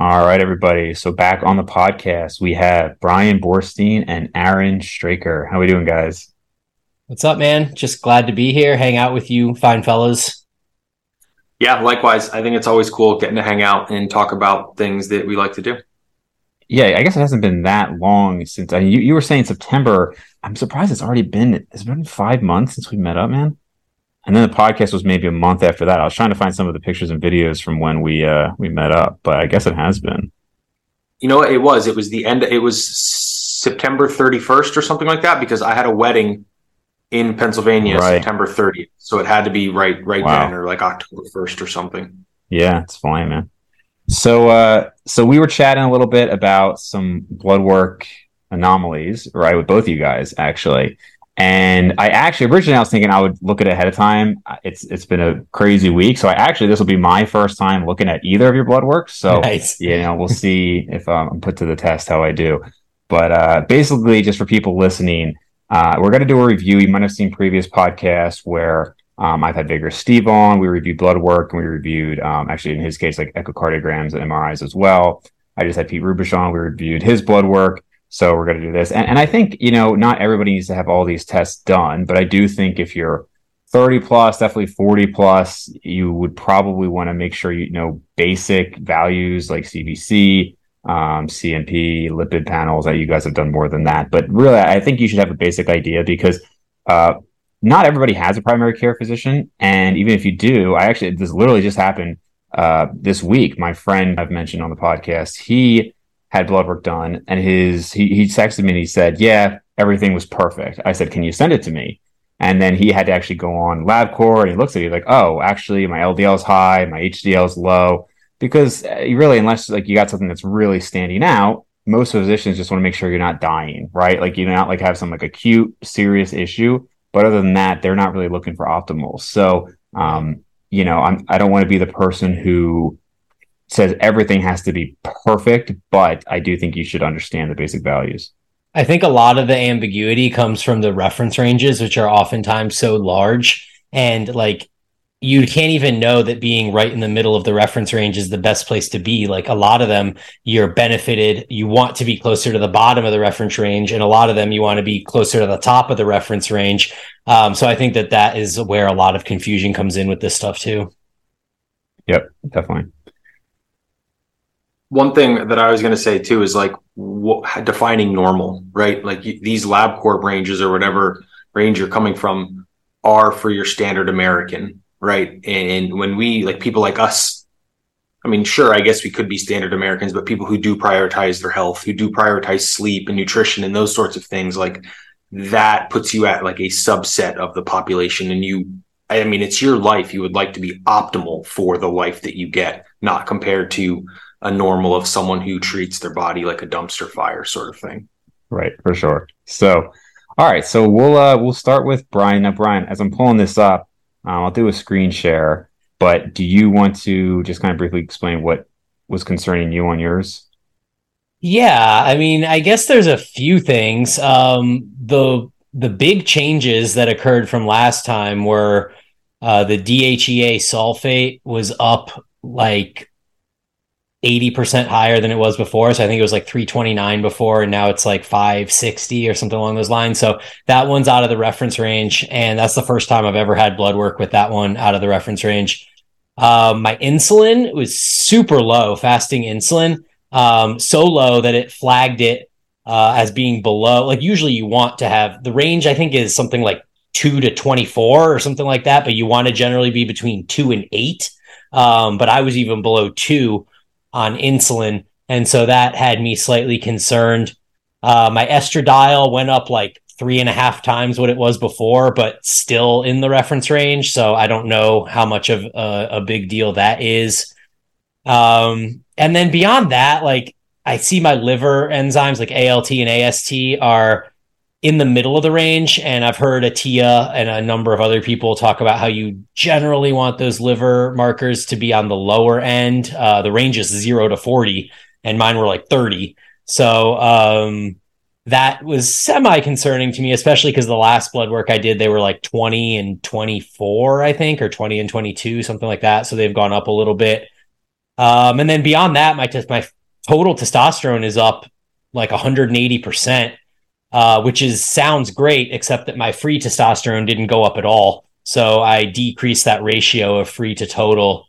All right, everybody. So back on the podcast, we have Bryan Boorstein and Aaron Straker. How we doing, guys? What's up, man? Just glad to be here, hang out with you, fine fellas. Yeah, likewise. I think it's always cool getting to hang out and talk about things that we like to do. Yeah, I guess it hasn't been that long since I, you, you were saying September. I'm surprised it's already been it's been five months since we met up, man. And then the podcast was maybe a month after that. I was trying to find some of the pictures and videos from when we uh we met up, but I guess it has been. You know what it was? It was the end it was September 31st or something like that because I had a wedding in Pennsylvania right. September 30th. So it had to be right right wow. then or like October 1st or something. Yeah, it's fine, man. So uh so we were chatting a little bit about some blood work anomalies, right, with both of you guys actually. And I actually originally I was thinking I would look at it ahead of time. It's it's been a crazy week, so I actually this will be my first time looking at either of your blood work. So nice. you know we'll see if um, I'm put to the test how I do. But uh, basically, just for people listening, uh, we're going to do a review. You might have seen previous podcasts where um, I've had Vigorous Steve on. We reviewed blood work and we reviewed um, actually in his case like echocardiograms and MRIs as well. I just had Pete Rubish on. We reviewed his blood work. So we're going to do this. And, and I think, you know, not everybody needs to have all these tests done, but I do think if you're 30 plus, definitely 40 plus, you would probably want to make sure you know basic values like CBC, um, CMP, lipid panels that you guys have done more than that. But really, I think you should have a basic idea because uh, not everybody has a primary care physician. And even if you do, I actually, this literally just happened uh, this week. My friend I've mentioned on the podcast, he had blood work done, and his he he texted me and he said, "Yeah, everything was perfect." I said, "Can you send it to me?" And then he had to actually go on LabCorp and he looks at it like, "Oh, actually, my LDL is high, my HDL is low." Because uh, really, unless like you got something that's really standing out, most physicians just want to make sure you're not dying, right? Like you not like have some like acute, serious issue. But other than that, they're not really looking for optimal. So, um, you know, I'm I don't want to be the person who says everything has to be perfect, but I do think you should understand the basic values. I think a lot of the ambiguity comes from the reference ranges, which are oftentimes so large. And like you can't even know that being right in the middle of the reference range is the best place to be. Like a lot of them, you're benefited. You want to be closer to the bottom of the reference range, and a lot of them, you want to be closer to the top of the reference range. Um, so I think that that is where a lot of confusion comes in with this stuff too. Yep, definitely one thing that I was going to say too is like what, defining normal, right? Like these LabCorp ranges or whatever range you're coming from are for your standard American, right? And when we like people like us, I mean, sure, I guess we could be standard Americans, but people who do prioritize their health, who do prioritize sleep and nutrition and those sorts of things, like that puts you at like a subset of the population. And you, I mean, it's your life. You would like to be optimal for the life that you get, not compared to a normal of someone who treats their body like a dumpster fire sort of thing. Right, for sure. So, all right, so we'll uh, we'll start with Bryan. Now, Bryan, as I'm pulling this up, um, I'll do a screen share. But do you want to just kind of briefly explain what was concerning you on yours? Yeah, I mean, I guess there's a few things. Um, the the big changes that occurred from last time were uh, the DHEA sulfate was up like 80% higher than it was before. So I think it was like 329 before, and now it's like 560 or something along those lines. So that one's out of the reference range. And that's the first time I've ever had blood work with that one out of the reference range. Um, my insulin was super low, fasting insulin, um, so low that it flagged it uh, as being below. Like usually you want to have the range, I think, is something like two to 24 or something like that, but you want to generally be between two and eight. Um, but I was even below two on insulin. And so that had me slightly concerned. Uh, my estradiol went up like three and a half times what it was before, but still in the reference range. So I don't know how much of a, a big deal that is. Um, and then beyond that, like I see my liver enzymes like ALT and AST are in the middle of the range. And I've heard Attia and a number of other people talk about how you generally want those liver markers to be on the lower end. Uh, the range is zero to 40, and mine were like 30. So um, that was semi concerning to me, especially because the last blood work I did, they were like 20 and 24, I think, or 20 and 22, something like that. So they've gone up a little bit. Um, and then beyond that, my t- my total testosterone is up like 180 percent, uh, which is sounds great, except that my free testosterone didn't go up at all. So I decreased that ratio of free to total.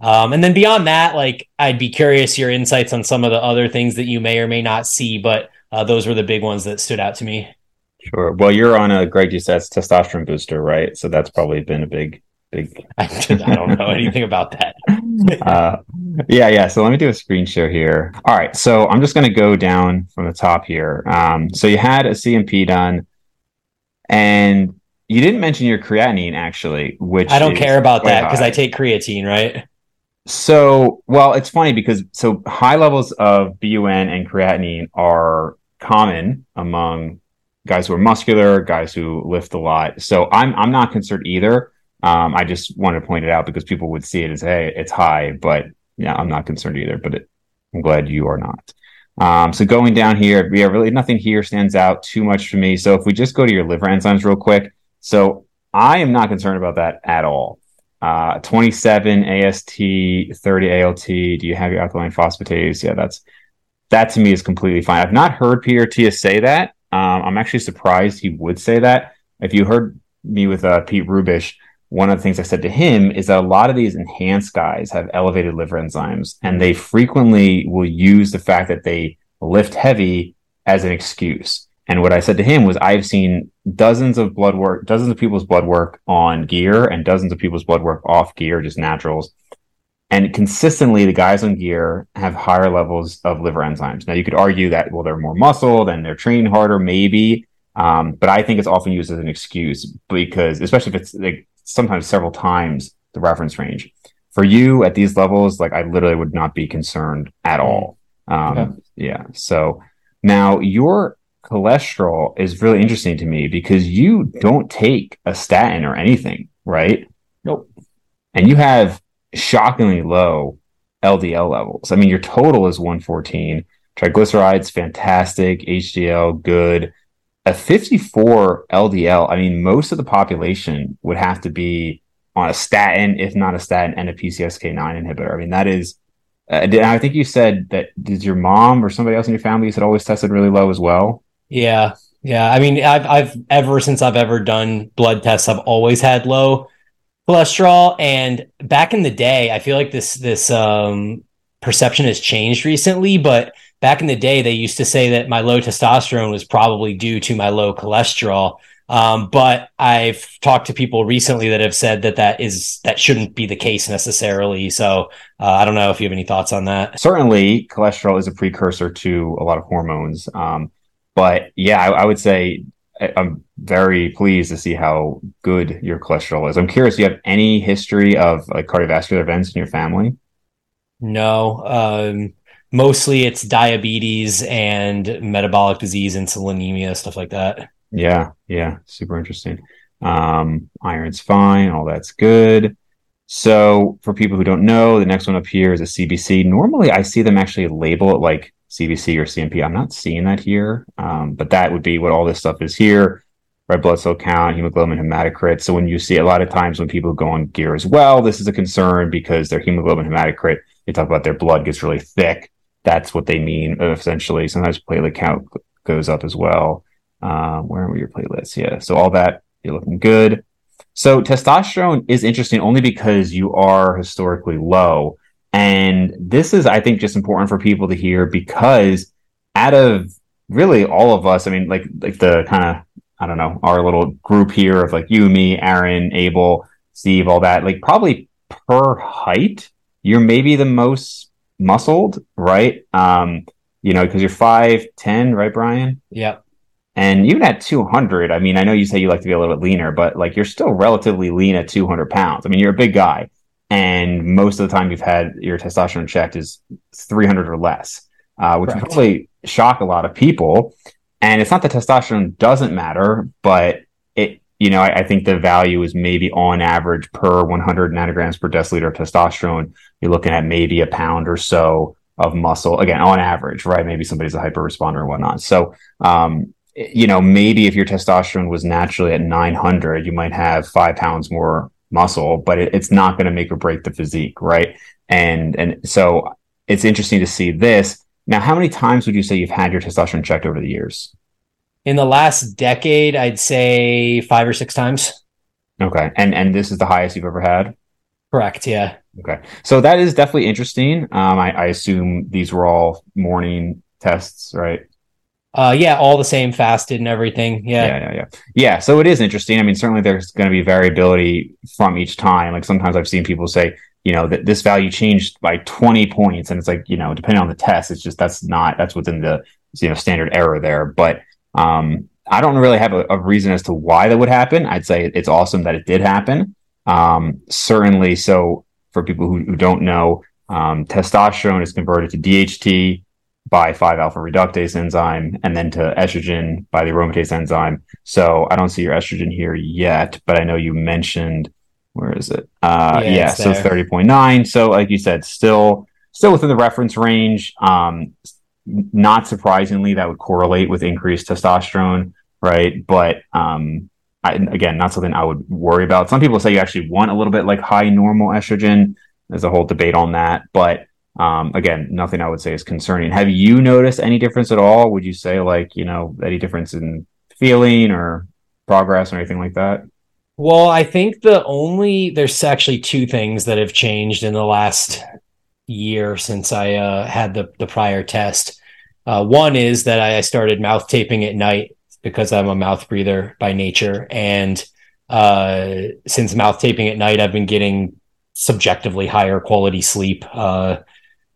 Um, and then beyond that, like I'd be curious your insights on some of the other things that you may or may not see, but uh, those were the big ones that stood out to me. Sure. Well, you're on a Greg says testosterone booster, right? So that's probably been a big, big. I, don't know anything about that. uh, yeah, yeah. So let me do a screen share here. All right. So I'm just going to go down from the top here. Um, so you had a CMP done, and you didn't mention your creatinine actually, which I don't care about that because I take creatine, right? So, well, it's funny because so high levels of BUN and creatinine are common among guys who are muscular, guys who lift a lot. So I'm I'm not concerned either. Um, I just want to point it out because people would see it as hey, it's high, but yeah, I'm not concerned either. But it, I'm glad you are not. Um, so going down here, yeah, really nothing here stands out too much for me. So if we just go to your liver enzymes real quick, so I am not concerned about that at all. Uh, 27 AST, 30 ALT. Do you have your alkaline phosphatase? Yeah, that's that to me is completely fine. I've not heard Peter Attia say that. Um, I'm actually surprised he would say that. If you heard me with uh, Pete Rubish, one of the things I said to him is that a lot of these enhanced guys have elevated liver enzymes, and they frequently will use the fact that they lift heavy as an excuse. And what I said to him was, I've seen dozens of blood work, dozens of people's blood work on gear, and dozens of people's blood work off gear, just naturals. And consistently, the guys on gear have higher levels of liver enzymes. Now, you could argue that, well, they're more muscled and they're trained harder, maybe. Um, but I think it's often used as an excuse because, especially if it's like sometimes several times the reference range. For you at these levels, like I literally would not be concerned at mm. all. Um, okay. Yeah. So now your cholesterol is really interesting to me because you don't take a statin or anything, right? Nope. And you have shockingly low LDL levels. I mean, your total is 114. Triglycerides, fantastic. HDL, good. A 54 LDL, I mean, most of the population would have to be on a statin, if not a statin, and a PCSK9 inhibitor. I mean, that is, uh, I think you said that did your mom or somebody else in your family said always tested really low as well? Yeah. Yeah. I mean, I've, I've ever since I've ever done blood tests, I've always had low cholesterol. And back in the day, I feel like this this um, perception has changed recently. But back in the day, they used to say that my low testosterone was probably due to my low cholesterol. Um, but I've talked to people recently that have said that that is that shouldn't be the case necessarily. So uh, I don't know if you have any thoughts on that. Certainly, cholesterol is a precursor to a lot of hormones. Um, but yeah, I, I would say I'm very pleased to see how good your cholesterol is. I'm curious, do you have any history of like cardiovascular events in your family? No. Um, mostly it's diabetes and metabolic disease, insulinemia, stuff like that. Yeah, yeah, super interesting. Um, iron's fine, all that's good. So, for people who don't know, the next one up here is a CBC. Normally, I see them actually label it like CBC or CMP. I'm not seeing that here, um, but that would be what all this stuff is here. Red blood cell count, hemoglobin, hematocrit. So when you see a lot of times when people go on gear as well, this is a concern because their hemoglobin, hematocrit, they talk about their blood gets really thick. That's what they mean essentially. Sometimes platelet count goes up as well. Um, where are your platelets? Yeah. So all that you're looking good. So testosterone is interesting only because you are historically low. And this is, I think, just important for people to hear because out of really all of us, I mean, like like the kind of I don't know our little group here of like you, me, Aaron, Abel, Steve, all that, like probably per height, you're maybe the most muscled, right? Um, you know, because you're five ten, right, Bryan? Yeah. And even at 200, I mean, I know you say you like to be a little bit leaner, but like you're still relatively lean at 200 pounds. I mean, you're a big guy and most of the time you've had your testosterone checked is 300 or less, uh, which Correct. would probably shock a lot of people. And it's not that testosterone doesn't matter, but you know, I, I, think the value is maybe on average per 100 nanograms per deciliter of testosterone, you're looking at maybe a pound or so of muscle. Again, on average, right? Maybe somebody's a hyper responder and whatnot. So, um, you know, maybe if your testosterone was naturally at 900, you might have five pounds more muscle, but it, it's not going to make or break the physique, right? and and so it's interesting to see this. Now, how many times would you say you've had your testosterone checked over the years? In the last decade, I'd say five or six times. Okay, and and this is the highest you've ever had. Correct. Yeah. Okay, so that is definitely interesting. Um, I, I assume these were all morning tests, right? Uh, yeah, all the same, fasted and everything. Yeah. yeah, yeah, yeah. Yeah, so it is interesting. I mean, certainly there's going to be variability from each time. Like sometimes I've seen people say, you know, that this value changed by 20 points, and it's like, you know, depending on the test, it's just that's not that's within the you know standard error there. But um, I don't really have a, a reason as to why that would happen. I'd say it's awesome that it did happen. Um, certainly, so for people who, who don't know, um, testosterone is converted to DHT by 5 alpha reductase enzyme and then to estrogen by the aromatase enzyme. So I don't see your estrogen here yet, but I know you mentioned where is it? Uh, yeah, yeah so it's 30.9. So like you said, still still within the reference range. Um, not surprisingly, that would correlate with increased testosterone, right? But um, I, again, not something I would worry about. Some people say you actually want a little bit like high normal estrogen. There's a whole debate on that, but um, again, nothing I would say is concerning. Have you noticed any difference at all? Would you say like, you know, any difference in feeling or progress or anything like that? Well, I think the only there's actually two things that have changed in the last year since I uh, had the the prior test. Uh, one is that I started mouth taping at night because I'm a mouth breather by nature, and uh, since mouth taping at night, I've been getting subjectively higher quality sleep. Uh,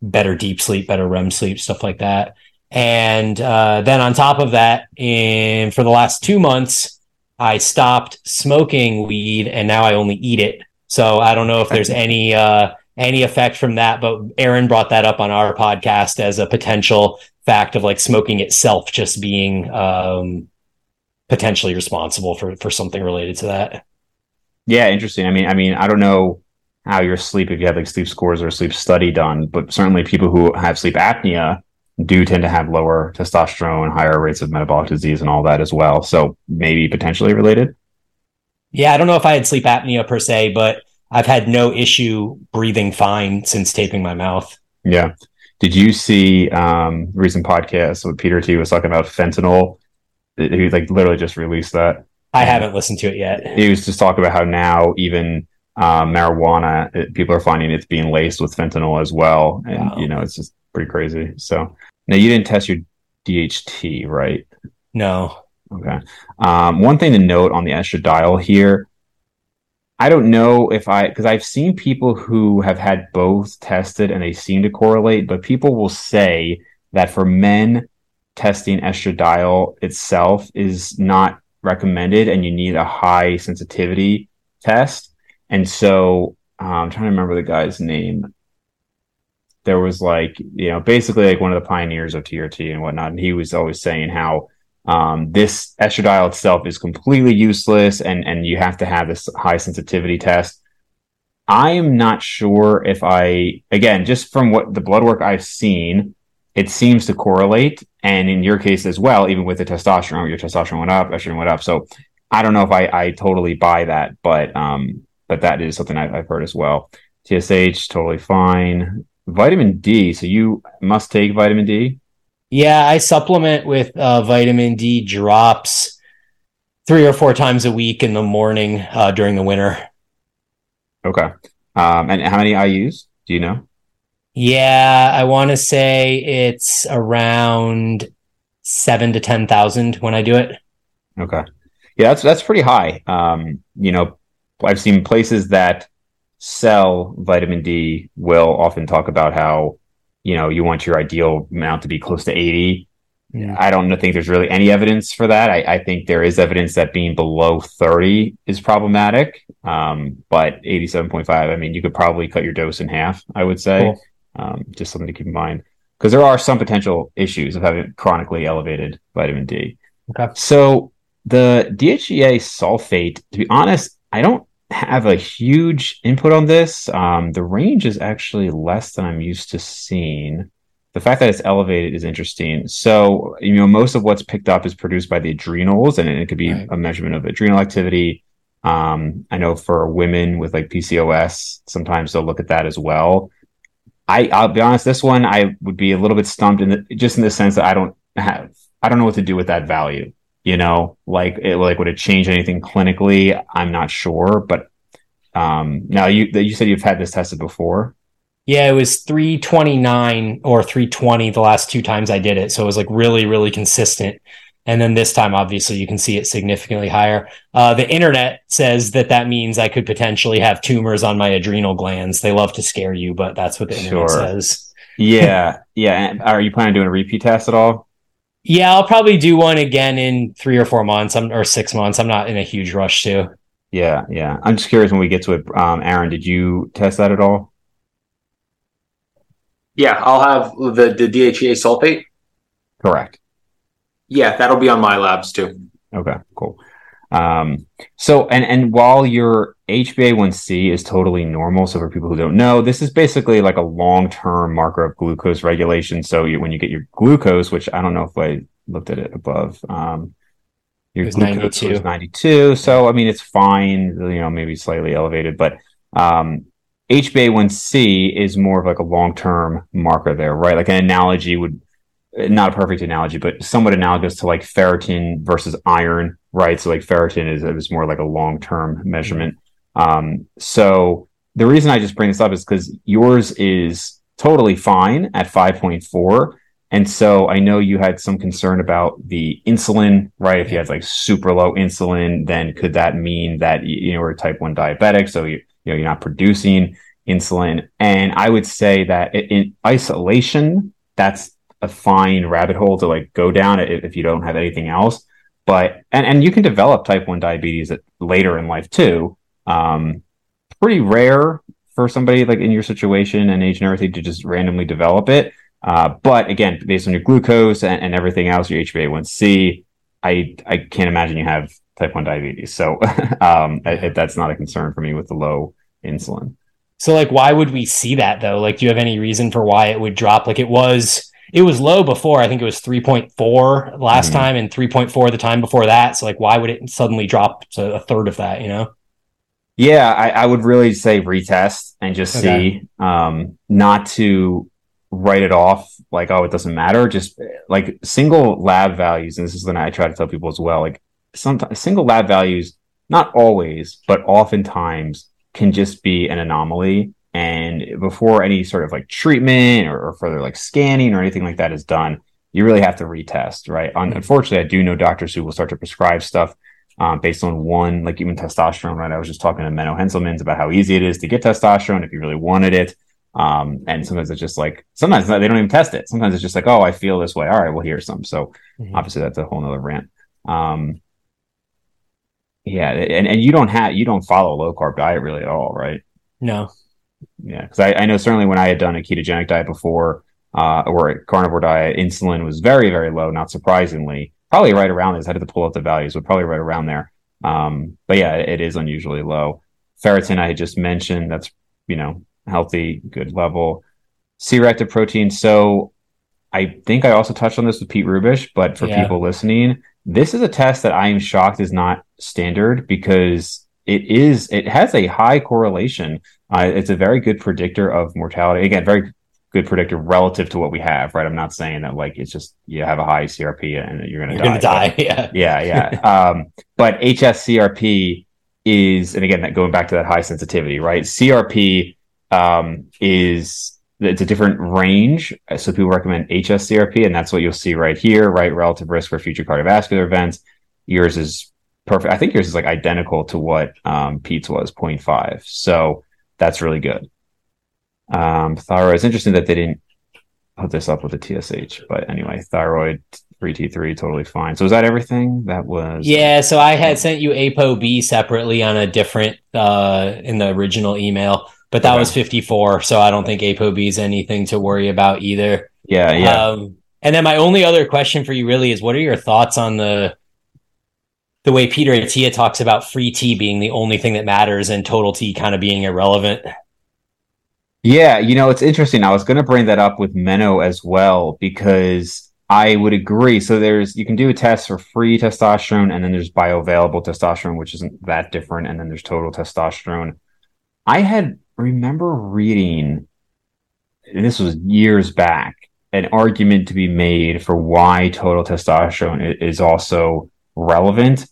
better deep sleep, better REM sleep, stuff like that. And uh, then on top of that, in for the last two months, I stopped smoking weed, and now I only eat it. So I don't know if there's any uh, any effect from that, but Aaron brought that up on our podcast as a potential fact of like smoking itself just being um, potentially responsible for for something related to that. Yeah, interesting. I mean, I mean, I don't know how your sleep if you have like sleep scores or a sleep study done but certainly people who have sleep apnea do tend to have lower testosterone higher rates of metabolic disease and all that as well so maybe potentially related yeah i don't know if i had sleep apnea per se but i've had no issue breathing fine since taping my mouth yeah did you see um recent podcast with peter t was talking about fentanyl he like literally just released that i haven't listened to it yet he was just talking about how now even uh, marijuana, it, people are finding it's being laced with fentanyl as well. And, wow. you know, it's just pretty crazy. So now you didn't test your DHT, right? No. Okay. Um, one thing to note on the estradiol here, I don't know if I, because I've seen people who have had both tested and they seem to correlate, but people will say that for men, testing estradiol itself is not recommended and you need a high sensitivity test. And so uh, I'm trying to remember the guy's name. There was like, you know, basically like one of the pioneers of TRT and whatnot. And he was always saying how um, this estradiol itself is completely useless and, and you have to have this high sensitivity test. I am not sure if I, again, just from what the blood work I've seen, it seems to correlate. And in your case as well, even with the testosterone, your testosterone went up, estrogen went up. So I don't know if I, I totally buy that, but um, but that is something I've, I've heard as well. TSH, totally fine. Vitamin D. So you must take vitamin D. Yeah, I supplement with uh, vitamin D drops three or four times a week in the morning uh, during the winter. Okay. Um, and how many IUs do you know? Yeah, I want to say it's around seven to ten thousand when I do it. Okay. Yeah, that's that's pretty high. Um, you know, I've seen places that sell vitamin D will often talk about how you know you want your ideal amount to be close to 80 yeah. i don't think there's really any evidence for that. I, I, think there is evidence that being below 30 is problematic. Um, but 87.5 i mean you could probably cut your dose in half i would say cool. um, just something to keep in mind. Because there are some potential issues of having chronically elevated vitamin d. Okay. So the dhea sulfate to be honest I don't have a huge input on this. Um, the range is actually less than I'm used to seeing. The fact that it's elevated is interesting. So, you know, most of what's picked up is produced by the adrenals, and it could be right. a measurement of adrenal activity. Um, I know for women with like PCOS, sometimes they'll look at that as well. I I'll be honest, this one I would be a little bit stumped in the, just in the sense that I don't have I don't know what to do with that value. You know, like it, like would it change anything clinically? I'm not sure, but um, now you you said you've had this tested before. Yeah, it was 329 or 320 the last two times I did it. So it was like really, really consistent. And then this time, obviously, you can see it significantly higher. Uh, the internet says that that means I could potentially have tumors on my adrenal glands. They love to scare you, but that's what the internet sure. says. yeah. Yeah. And are you planning on doing a repeat test at all? Yeah, I'll probably do one again in three or four months I'm, or six months. I'm not in a huge rush to. Yeah. Yeah. I'm just curious when we get to it. Um, Aaron, did you test that at all? Yeah. I'll have the, the DHEA sulfate. Correct. Yeah, that'll be on my labs too. Okay, cool. Um, so and and while your HbA1c is totally normal, so for people who don't know, this is basically like a long-term marker of glucose regulation. So you, when you get your glucose, which I don't know if I looked at it above, um, your glucose 92. 92. So I mean, it's fine. You know, maybe slightly elevated, but um, HbA1c is more of like a long-term marker there, right? Like an analogy would not a perfect analogy, but somewhat analogous to like ferritin versus iron, right? So like ferritin is, is more like a long term measurement. Um, so the reason I just bring this up is because yours is totally fine at 5.4. And so I know you had some concern about the insulin, right? If you had like super low insulin, then could that mean that you know, we're type 1 diabetic? So you, you know, you're not producing insulin. And I would say that in isolation, that's a fine rabbit hole to like go down if, if you don't have anything else. But and and you can develop type one diabetes at, later in life too. Um, pretty rare for somebody like in your situation and age and everything to just randomly develop it. Uh, but again, based on your glucose and, and everything else, your HbA1c, I I can't imagine you have type one diabetes. So um, I, that's not a concern for me with the low insulin. So like, why would we see that though? Like, do you have any reason for why it would drop? Like, it was it was low before. I think it was 3.4 last mm-hmm. time and 3.4 the time before that. So like, why would it suddenly drop to a third of that? You know? Yeah, I, I would really say retest and just okay. see, um, not to write it off like, oh, it doesn't matter. Just like single lab values. And this is what I try to tell people as well. Like sometimes single lab values, not always, but oftentimes can just be an anomaly and before any sort of like treatment or, or further like scanning or anything like that is done, you really have to retest, right? Mm-hmm. Unfortunately, I do know doctors who will start to prescribe stuff um, based on one, like even testosterone, right? I was just talking to Menno Henselmans about how easy it is to get testosterone if you really wanted it. Um, and sometimes it's just like, sometimes they don't even test it. Sometimes it's just like, oh, I feel this way. All right, well, here's some. So mm-hmm. obviously that's a whole nother rant. Um, yeah. And, and you don't have, you don't follow a low carb diet really at all, right? No yeah, because I, I, know certainly when I had done a ketogenic diet before uh, or a carnivore diet, insulin was very, very low, not surprisingly. Probably right around this. I had to pull up the values, but probably right around there. Um, but yeah, it is unusually low. Ferritin, I had just mentioned, that's, you know, healthy, good level. C-reactive protein. So I think I also touched on this with Pete Rubish, but for yeah. people listening, this is a test that I am shocked is not standard because it is, it has a high correlation uh, it's a very good predictor of mortality. Again, very good predictor relative to what we have, right? I'm not saying that like it's just you have a high CRP and you're going to die. Gonna die. yeah. Yeah. Yeah. um, but HSCRP is, and again, that going back to that high sensitivity, right? CRP um, is it's a different range. So people recommend HSCRP, and that's what you'll see right here, right? Relative risk for future cardiovascular events. Yours is perfect. I think yours is like identical to what um, Pete's was 0.5. So that's really good. Um, thyroid. It's interesting that they didn't put this up with the TSH, but anyway, thyroid free T3 totally fine. So is that everything? That was Yeah, so I had sent you ApoB separately on a different uh in the original email, but that okay. was 54, so I don't think ApoB is anything to worry about either. Yeah, yeah. Um, and then my only other question for you really is what are your thoughts on the the way Peter Attia talks about free T being the only thing that matters and total T kind of being irrelevant. Yeah, you know, it's interesting. I was going to bring that up with Menno as well because I would agree. So there's you can do a test for free testosterone and then there's bioavailable testosterone which isn't that different and then there's total testosterone. I had remember reading and this was years back, an argument to be made for why total testosterone is also relevant,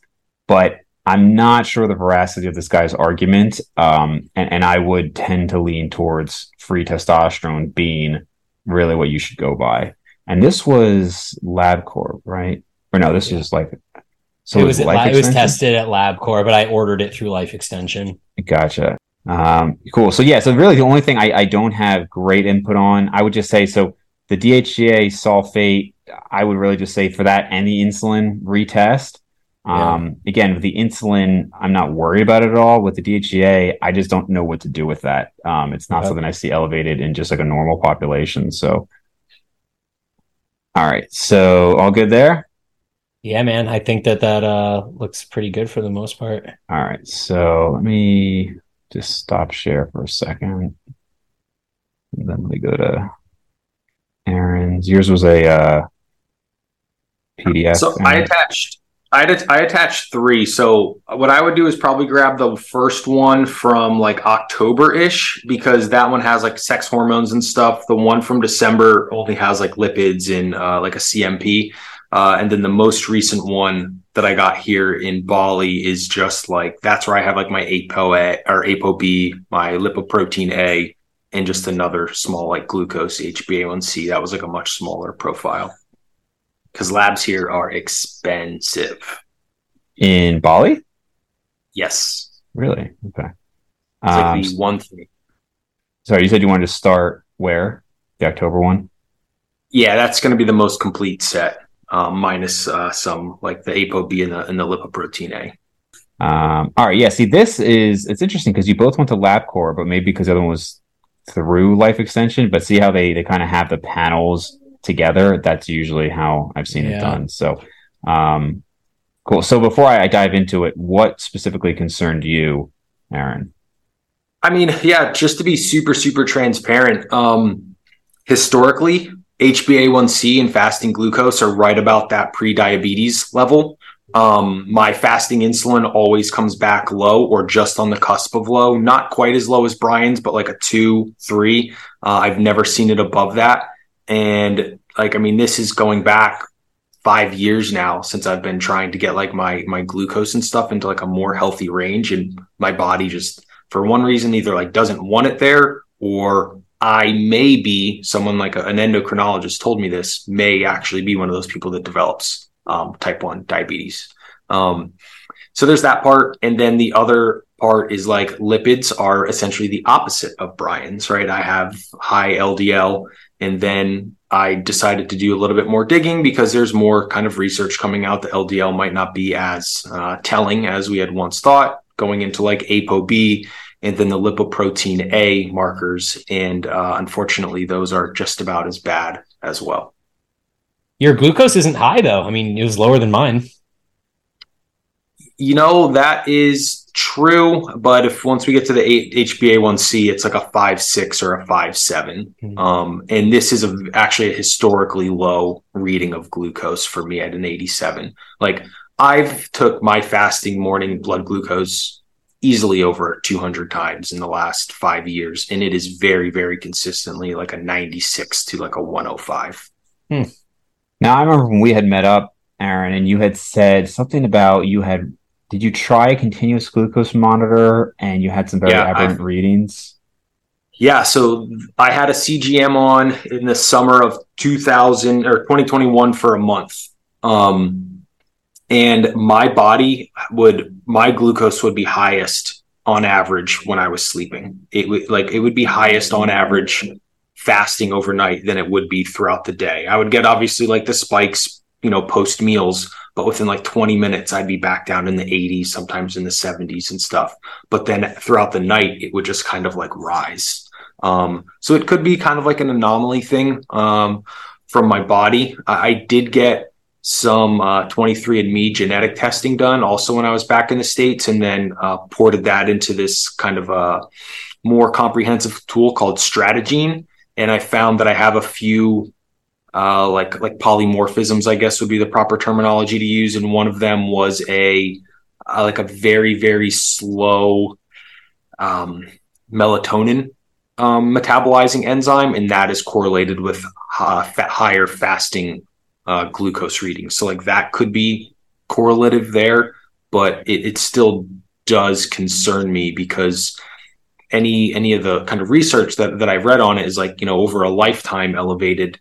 but I'm not sure the veracity of this guy's argument. Um, and, and I would tend to lean towards free testosterone being really what you should go by. And this was LabCorp, right? Or no, this yeah. was like so it was it, it was tested at LabCorp, but I ordered it through Life Extension. Gotcha. Um, cool. So yeah, so really the only thing I, I don't have great input on, I would just say so the DHEA sulfate, I would really just say for that and the insulin retest. Um, yeah. again, with the insulin, I'm not worried about it at all. With the DHEA, I just don't know what to do with that. Um, it's not something I see elevated in just like a normal population. So, all right. So all good there. Yeah, man. I think that that uh, looks pretty good for the most part. All right. So let me just stop share for a second. And then we go to Aaron's. Yours was a uh, PDF. So I attached. I I attached three. So what I would do is probably grab the first one from like October ish because that one has like sex hormones and stuff. The one from December only has like lipids and uh, like a CMP. Uh, and then the most recent one that I got here in Bali is just like that's where I have like my Apo ApoA or ApoB, my lipoprotein A, and just another small like glucose HbA1c. That was like a much smaller profile because labs here are expensive. In Bali? Yes. Really? Okay. It's like um, the one thing. Sorry, you said you wanted to start where? The October one? Yeah, that's going to be the most complete set um, minus uh, some like the ApoB and the, and the lipoprotein A. Um, all right, yeah. See, this is it's interesting because you both went to LabCorp, but maybe because the other one was through Life Extension. But see how they they kind of have the panels together. That's usually how I've seen yeah. it done. So, um, cool. So before I, I dive into it, what specifically concerned you, Aaron? I mean, yeah, just to be super super transparent. Um, historically, HbA1c and fasting glucose are right about that pre-diabetes level. Um, my fasting insulin always comes back low or just on the cusp of low, not quite as low as Bryan's, but like a two, three. Uh, I've never seen it above that. And like, I mean, this is going back five years now since I've been trying to get like my, my glucose and stuff into like a more healthy range. And my body just, for one reason, either like doesn't want it there or I may be someone like a, an endocrinologist told me this may actually be one of those people that develops um, type 1 diabetes. Um, so there's that part. And then the other part is like lipids are essentially the opposite of Bryan's, right? I have high LDL. And then I decided to do a little bit more digging because there's more kind of research coming out that LDL might not be as uh, telling as we had once thought going into like ApoB and then the lipoprotein A markers. And uh, unfortunately, those are just about as bad as well. Your glucose isn't high, though. I mean, it was lower than mine. You know, that is true. But if once we get to the HbA1c, it's like a five six or a five seven. Mm-hmm. Um, and this is a, actually a historically low reading of glucose for me at an 87. Like I've took my fasting morning blood glucose easily over 200 times in the last five years. And it is very, very consistently like a 96 to like a 105. Hmm. Now, I remember when we had met up, Aaron, and you had said something about you had, did you try a continuous glucose monitor and you had some very yeah, aberrant I've, readings? Yeah. So I had a CGM on in the summer of 2000 or 2021 for a month. Um, and my body would my glucose would be highest on average when I was sleeping. It would like it would be highest on average fasting overnight than it would be throughout the day. I would get obviously like the spikes, you know, post meals, but within like 20 minutes I'd be back down in the 80s, sometimes in the 70s and stuff. But then throughout the night it would just kind of like rise. Um, so it could be kind of like an anomaly thing um, from my body. I, I did get some uh, 23andMe genetic testing done also when I was back in the States, and then uh, ported that into this kind of a more comprehensive tool called StrateGene. And I found that I have a few uh, like like polymorphisms, I guess would be the proper terminology to use. And one of them was a uh, like a very very slow um, melatonin um, metabolizing enzyme, and that is correlated with uh, higher fasting uh, glucose readings. So, like that could be correlative there, but it, it still does concern me because any any of the kind of research that, that I've read on it is like you know over a lifetime elevated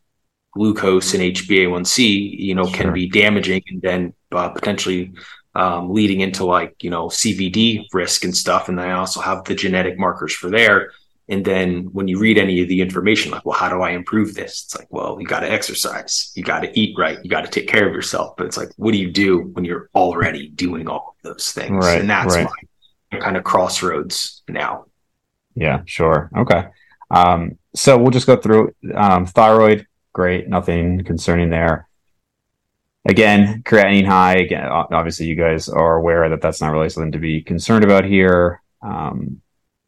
glucose and HbA1c you know sure. can be damaging and then uh, potentially um, leading into like you know CVD risk and stuff. And then I also have the genetic markers for there. And then when you read any of the information, like, well, how do I improve this? It's like, well, you got to exercise, you got to eat right, you got to take care of yourself. But it's like, what do you do when you're already doing all of those things? Right, and that's right. my kind of crossroads now. Yeah, sure. Okay. Um, so we'll just go through um, thyroid. Great, nothing concerning there again, creatinine high. Again, obviously, you guys are aware that that's not really something to be concerned about here. Um,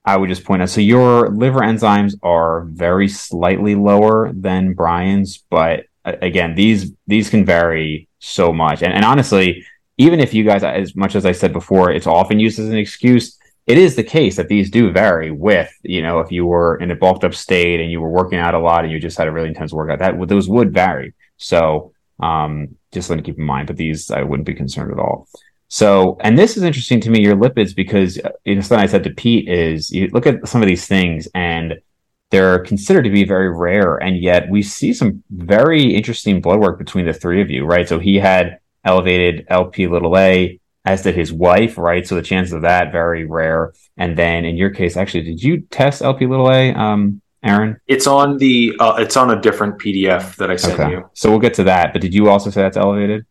I would just point out so your liver enzymes are very slightly lower than Bryan's, but again, these these can vary so much. And, and honestly, even if you guys, as much as I said before, it's often used as an excuse. It is the case that these do vary with, you know, if you were in a bulked up state and you were working out a lot and you just had a really intense workout, that those would vary. So um, just something to keep in mind, but these I wouldn't be concerned at all. So, and this is interesting to me, your lipids, because uh, you know, something I said to Pete is you look at some of these things and they're considered to be very rare. And yet we see some very interesting blood work between the three of you, right? So he had elevated LP little a, as did his wife, right? So the chances of that very rare. And then in your case, actually, did you test LP little a? Um, Aaron? It's on the uh, it's on a different PDF that I sent okay. you. So we'll get to that. But did you also say that's elevated?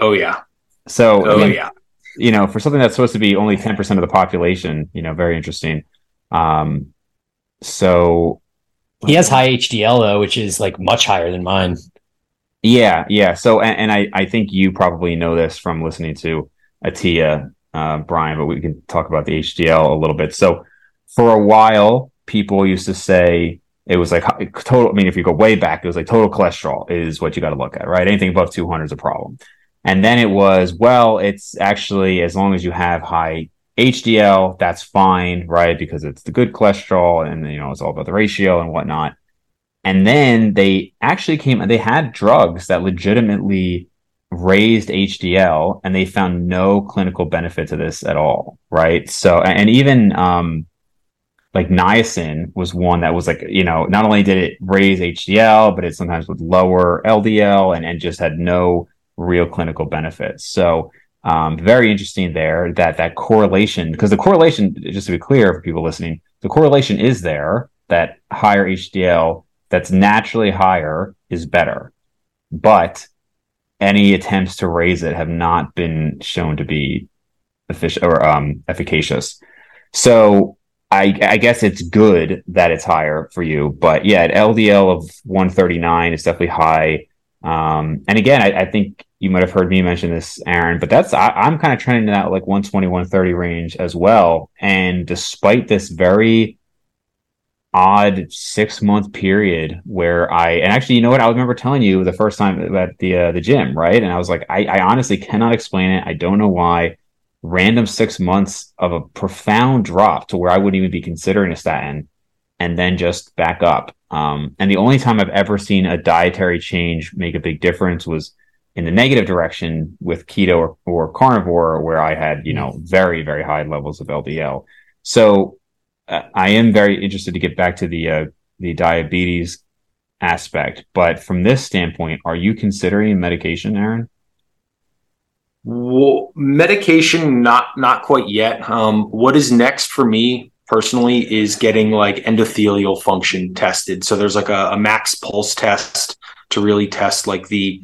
Oh yeah. So oh I mean, yeah. You know, for something that's supposed to be only ten percent of the population, you know, very interesting. Um, so he has high HDL though, which is like much higher than mine. Yeah, yeah. So, and, and I, I think you probably know this from listening to Attia, uh, Bryan, but we can talk about the HDL a little bit. So, for a while, people used to say it was like total. I mean, if you go way back, it was like total cholesterol is what you got to look at, right? Anything above 200 is a problem. And then it was, well, it's actually as long as you have high HDL, that's fine, right? Because it's the good cholesterol and, you know, it's all about the ratio and whatnot. And then they actually came, they had drugs that legitimately raised HDL and they found no clinical benefit to this at all, right? So, and even, um, like niacin was one that was like you know not only did it raise HDL but it sometimes would lower LDL and and just had no real clinical benefits. So um, very interesting there that that correlation because the correlation just to be clear for people listening the correlation is there that higher HDL that's naturally higher is better, but any attempts to raise it have not been shown to be efficient or um, efficacious. So I, I, guess it's good that it's higher for you, but yeah, at LDL of 139 is definitely high. Um, and again, I, I, think you might have heard me mention this, Aaron, but that's I, am kind of trending in that like 120, 130 range as well. And despite this very odd six month period where I and actually, you know what, I remember telling you the first time at the uh, the gym, right? And I was like, I, I honestly cannot explain it. I don't know why random six months of a profound drop to where I wouldn't even be considering a statin and then just back up. Um, and the only time I've ever seen a dietary change make a big difference was in the negative direction with keto or, or carnivore, where I had, you know, very, very high levels of LDL. So I am very interested to get back to the, uh, the diabetes aspect. But from this standpoint, are you considering medication, Aaron? Well, medication, not not quite yet. Um, what is next for me personally is getting like endothelial function tested. So there's like a, a max pulse test to really test like the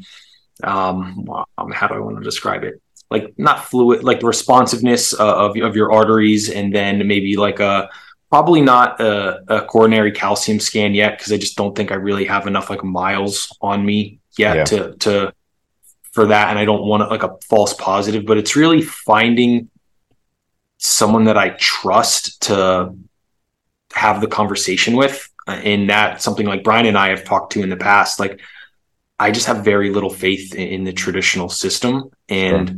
um, um, how do I want to describe it? Like not fluid, like the responsiveness uh, of of your arteries, and then maybe like a probably not a, a coronary calcium scan yet because I just don't think I really have enough like miles on me yet yeah. to to for that and I don't want like a false positive, but it's really finding someone that I trust to have the conversation with. Uh, and that something like Bryan and I have talked to in the past, like I just have very little faith in, in the traditional system. And sure.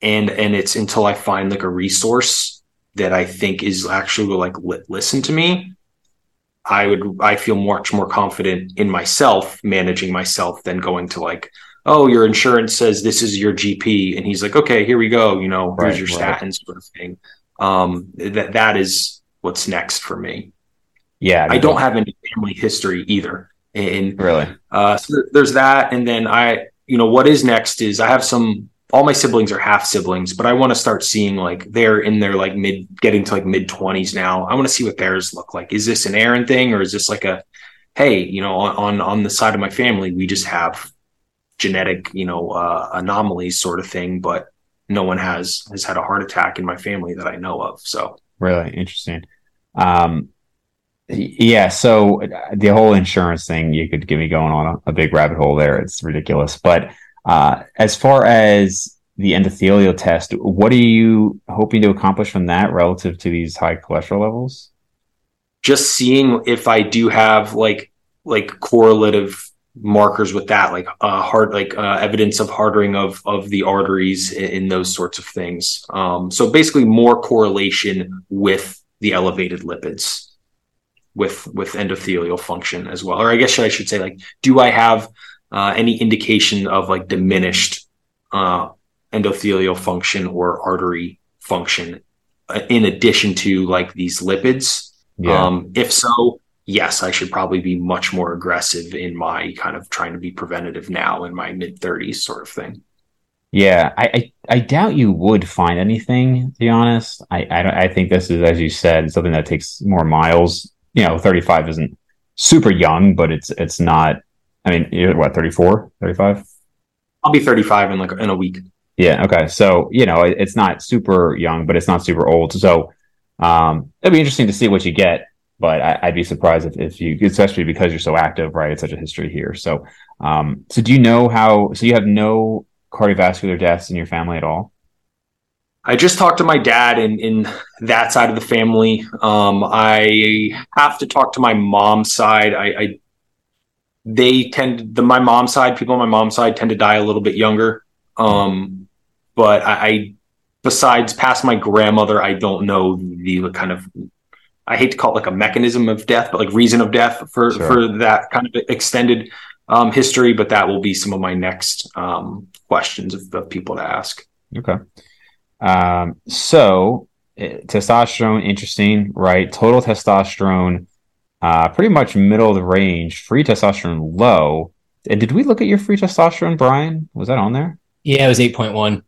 and and it's until I find like a resource that I think is actually like li- listen to me, I would I feel much more confident in myself managing myself than going to like, oh, your insurance says this is your GP, and he's like, okay, here we go, you know, here's Right, your right. statins sort of thing. Um, that that is what's next for me. Yeah, I don't have any family history either, and really. uh, so there- there's that, and then I, you know, what is next is I have some. All my siblings are half siblings, but I want to start seeing like they're in their like mid, getting to like mid twenties now. I want to see what theirs look like. Is this an Aaron thing, or is this like a, hey, you know, on on, on the side of my family, we just have genetic, you know, uh, anomalies sort of thing, but no one has has had a heart attack in my family that I know of. So Really interesting. Um, yeah. So uh, the whole insurance thing, you could get me going on a, a big rabbit hole there. It's ridiculous. But uh, as far as the endothelial test, what are you hoping to accomplish from that relative to these high cholesterol levels? just seeing if I do have like like correlative markers with that, like uh, heart, like uh, evidence of hardening of of the arteries in, in those sorts of things. Um, so basically, more correlation with the elevated lipids, with with endothelial function as well. Or I guess I should say, like, do I have uh, any indication of like diminished uh, endothelial function or artery function uh, in addition to like these lipids? Um, if so, yes, I should probably be much more aggressive in my kind of trying to be preventative now in my mid 30s sort of thing. Yeah, I, I, I doubt you would find anything, to be honest. I, I, don't, I think this is, as you said, something that takes more miles. You know, 35 isn't super young, but it's it's not. I mean, you're what, 34, 35? I'll be 35 in like in a week. Yeah. Okay. So, you know, it, it's not super young, but it's not super old. So, um, it'd be interesting to see what you get, but I, I'd be surprised if, if you, especially because you're so active, right? It's such a history here. So, um, so do you know how, so you have no cardiovascular deaths in your family at all? I just talked to my dad in in that side of the family. Um, I have to talk to my mom's side. I, I they tend the my mom's side people on my mom's side tend to die a little bit younger. Um, but I, I besides past my grandmother, I don't know the kind of I hate to call it like a mechanism of death, but like reason of death for Sure. for that kind of extended um, history. But that will be some of my next um, questions of, of people to ask. Okay. Um, so eh, testosterone, interesting, right? Total testosterone, uh, pretty much middle of the range. Free testosterone, low. And did we look at your free testosterone, Bryan? Was that on there? Yeah, it was 8.1.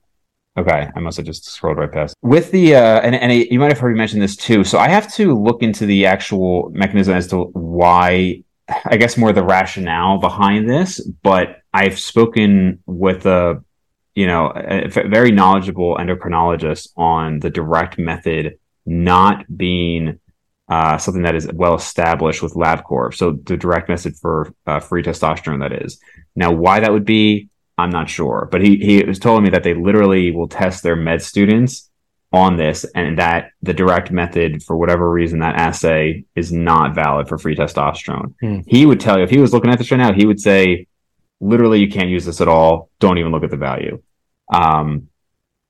Okay, I must have just scrolled right past. With the uh, and and you might have heard me mention this too. So I have to look into the actual mechanism as to why. I guess more the rationale behind this, but I've spoken with a, you know, a very knowledgeable endocrinologist on the direct method not being uh, something that is well established with LabCorp. So the direct method for uh, free testosterone, that is. Now, why that would be, I'm not sure, but he he was telling me that they literally will test their med students on this, and that the direct method, for whatever reason, that assay is not valid for free testosterone. Hmm. He would tell you if he was looking at this right now, he would say, literally, you can't use this at all. Don't even look at the value. Um,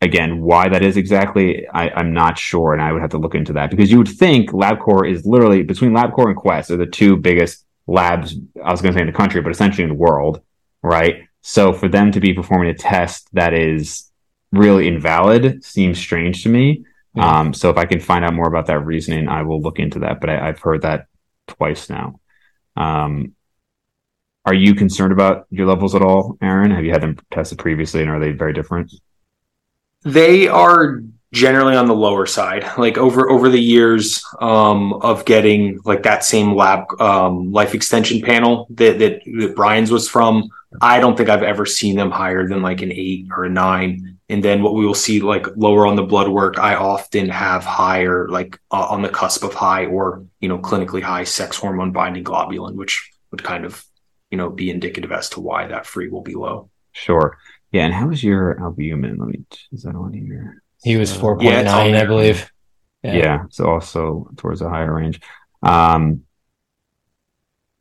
again, why that is exactly, I, I'm not sure, and I would have to look into that because you would think LabCorp is literally between LabCorp and Quest are the two biggest labs. I was going to say in the country, but essentially in the world, right? So for them to be performing a test that is really invalid seems strange to me. Um, so if I can find out more about that reasoning, I will look into that. But I, I've heard that twice now. Um, are you concerned about your levels at all, Aaron? Have you had them tested previously, and are they very different? They are generally on the lower side. Like over over the years um, of getting like that same lab um, life extension panel that, that that Bryan's was from, I don't think I've ever seen them higher than like an eight or a nine. And then what we will see like lower on the blood work, I often have higher like uh, on the cusp of high or you know clinically high sex hormone binding globulin, which would kind of you know be indicative as to why that free will be low. Sure. Yeah. And how is your albumin? Let me. Is that on here? He was So- 4.9, Yeah, it's I believe. Yeah. So also towards a higher range. Um,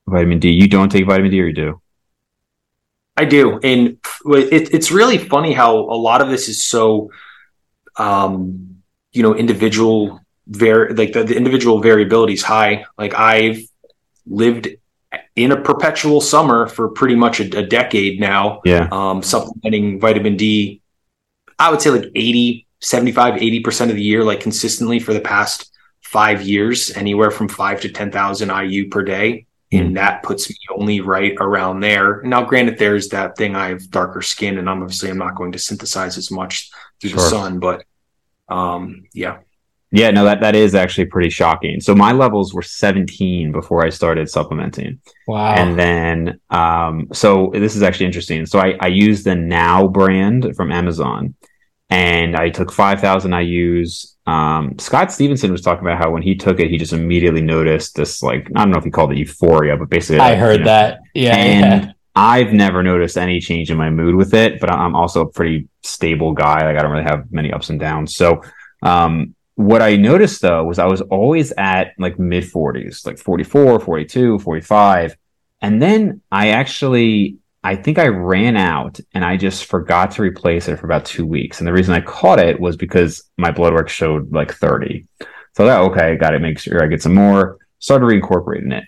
vitamin D. You don't take vitamin D, or you do? I do, and it, it's really funny how a lot of this is so, um, you know, individual very like the, the individual variability is high. Like I've lived in a perpetual summer for pretty much a, a decade now. Yeah. Um, supplementing vitamin D, I would say like 80, 75, 80% of the year, like consistently for the past five years, anywhere from five to 10,000 IU per day. Mm. And that puts me only right around there. Now, granted, there's that thing. I have darker skin and I'm obviously I'm not going to synthesize as much through sure. the sun, but um, yeah. Yeah, no, that, that is actually pretty shocking. So my levels were 17 before I started supplementing. Wow. And then, um, so this is actually interesting. So I, I used the Now brand from Amazon and I took 5,000 IUs. Um, Scott Stevenson was talking about how when he took it, he just immediately noticed this, like, I don't know if he called it euphoria, but basically, I like, heard you know, that. Yeah. And yeah. I've never noticed any change in my mood with it, but I'm also a pretty stable guy. Like, I don't really have many ups and downs. So, um, what I noticed though was I was always at like mid 40s, like 44, 42, 45. And then I actually, I think I ran out and I just forgot to replace it for about two weeks. And the reason I caught it was because my blood work showed like 30. So that, okay, got to make sure I get some more. Started reincorporating it.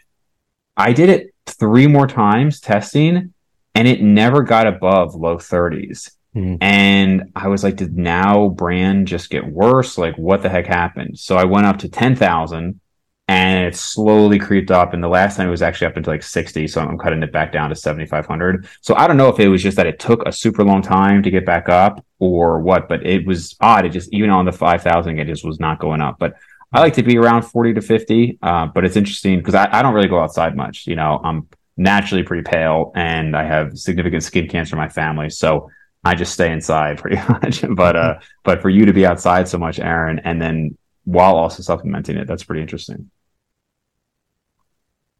I did it three more times testing and it never got above low 30s. Mm-hmm. And I was like, did now brand just get worse? Like, what the heck happened? So I went up to 10,000 and it slowly creeped up. And the last time it was actually up into like 60. So I'm cutting it back down to 7,500. So I don't know if it was just that it took a super long time to get back up or what, but it was odd. It just, even on the 5,000, it just was not going up. But I like to be around 40 to 50. Uh, but it's interesting because I, I don't really go outside much. You know, I'm naturally pretty pale and I have significant skin cancer in my family. So I just stay inside pretty much. but uh, but for you to be outside so much, Aaron, and then while also supplementing it, that's pretty interesting.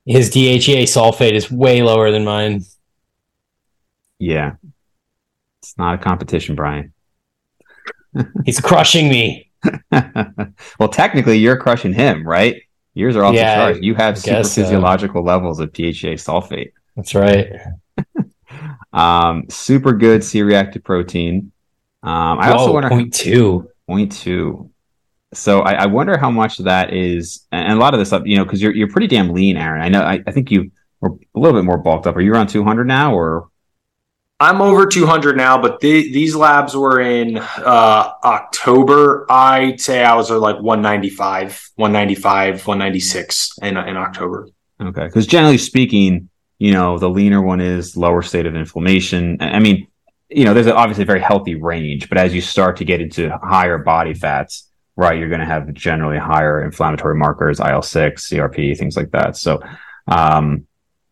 His DHEA sulfate is way lower than mine. Yeah, it's not a competition, Bryan. He's crushing me. well, technically, you're crushing him, right? Yours are also yeah, charged. You have super physiological so. levels of DHEA sulfate. That's right. Um, super good C-reactive protein. Um, I Whoa, also wonder point two. Point two. So I, I, wonder how much that is, and a lot of this stuff, you know, because you're you're pretty damn lean, Aaron. I know. I, I think you were a little bit more bulked up. Are you around 200 now, or? I'm over 200 now, but the, these labs were in uh, October. I'd say I was like 195, 195, 196 in in October. Okay, because generally speaking, you know, the leaner one is lower state of inflammation. I mean, you know, there's obviously a very healthy range, but as you start to get into higher body fats, right, you're going to have generally higher inflammatory markers, IL six, CRP, things like that. So, um,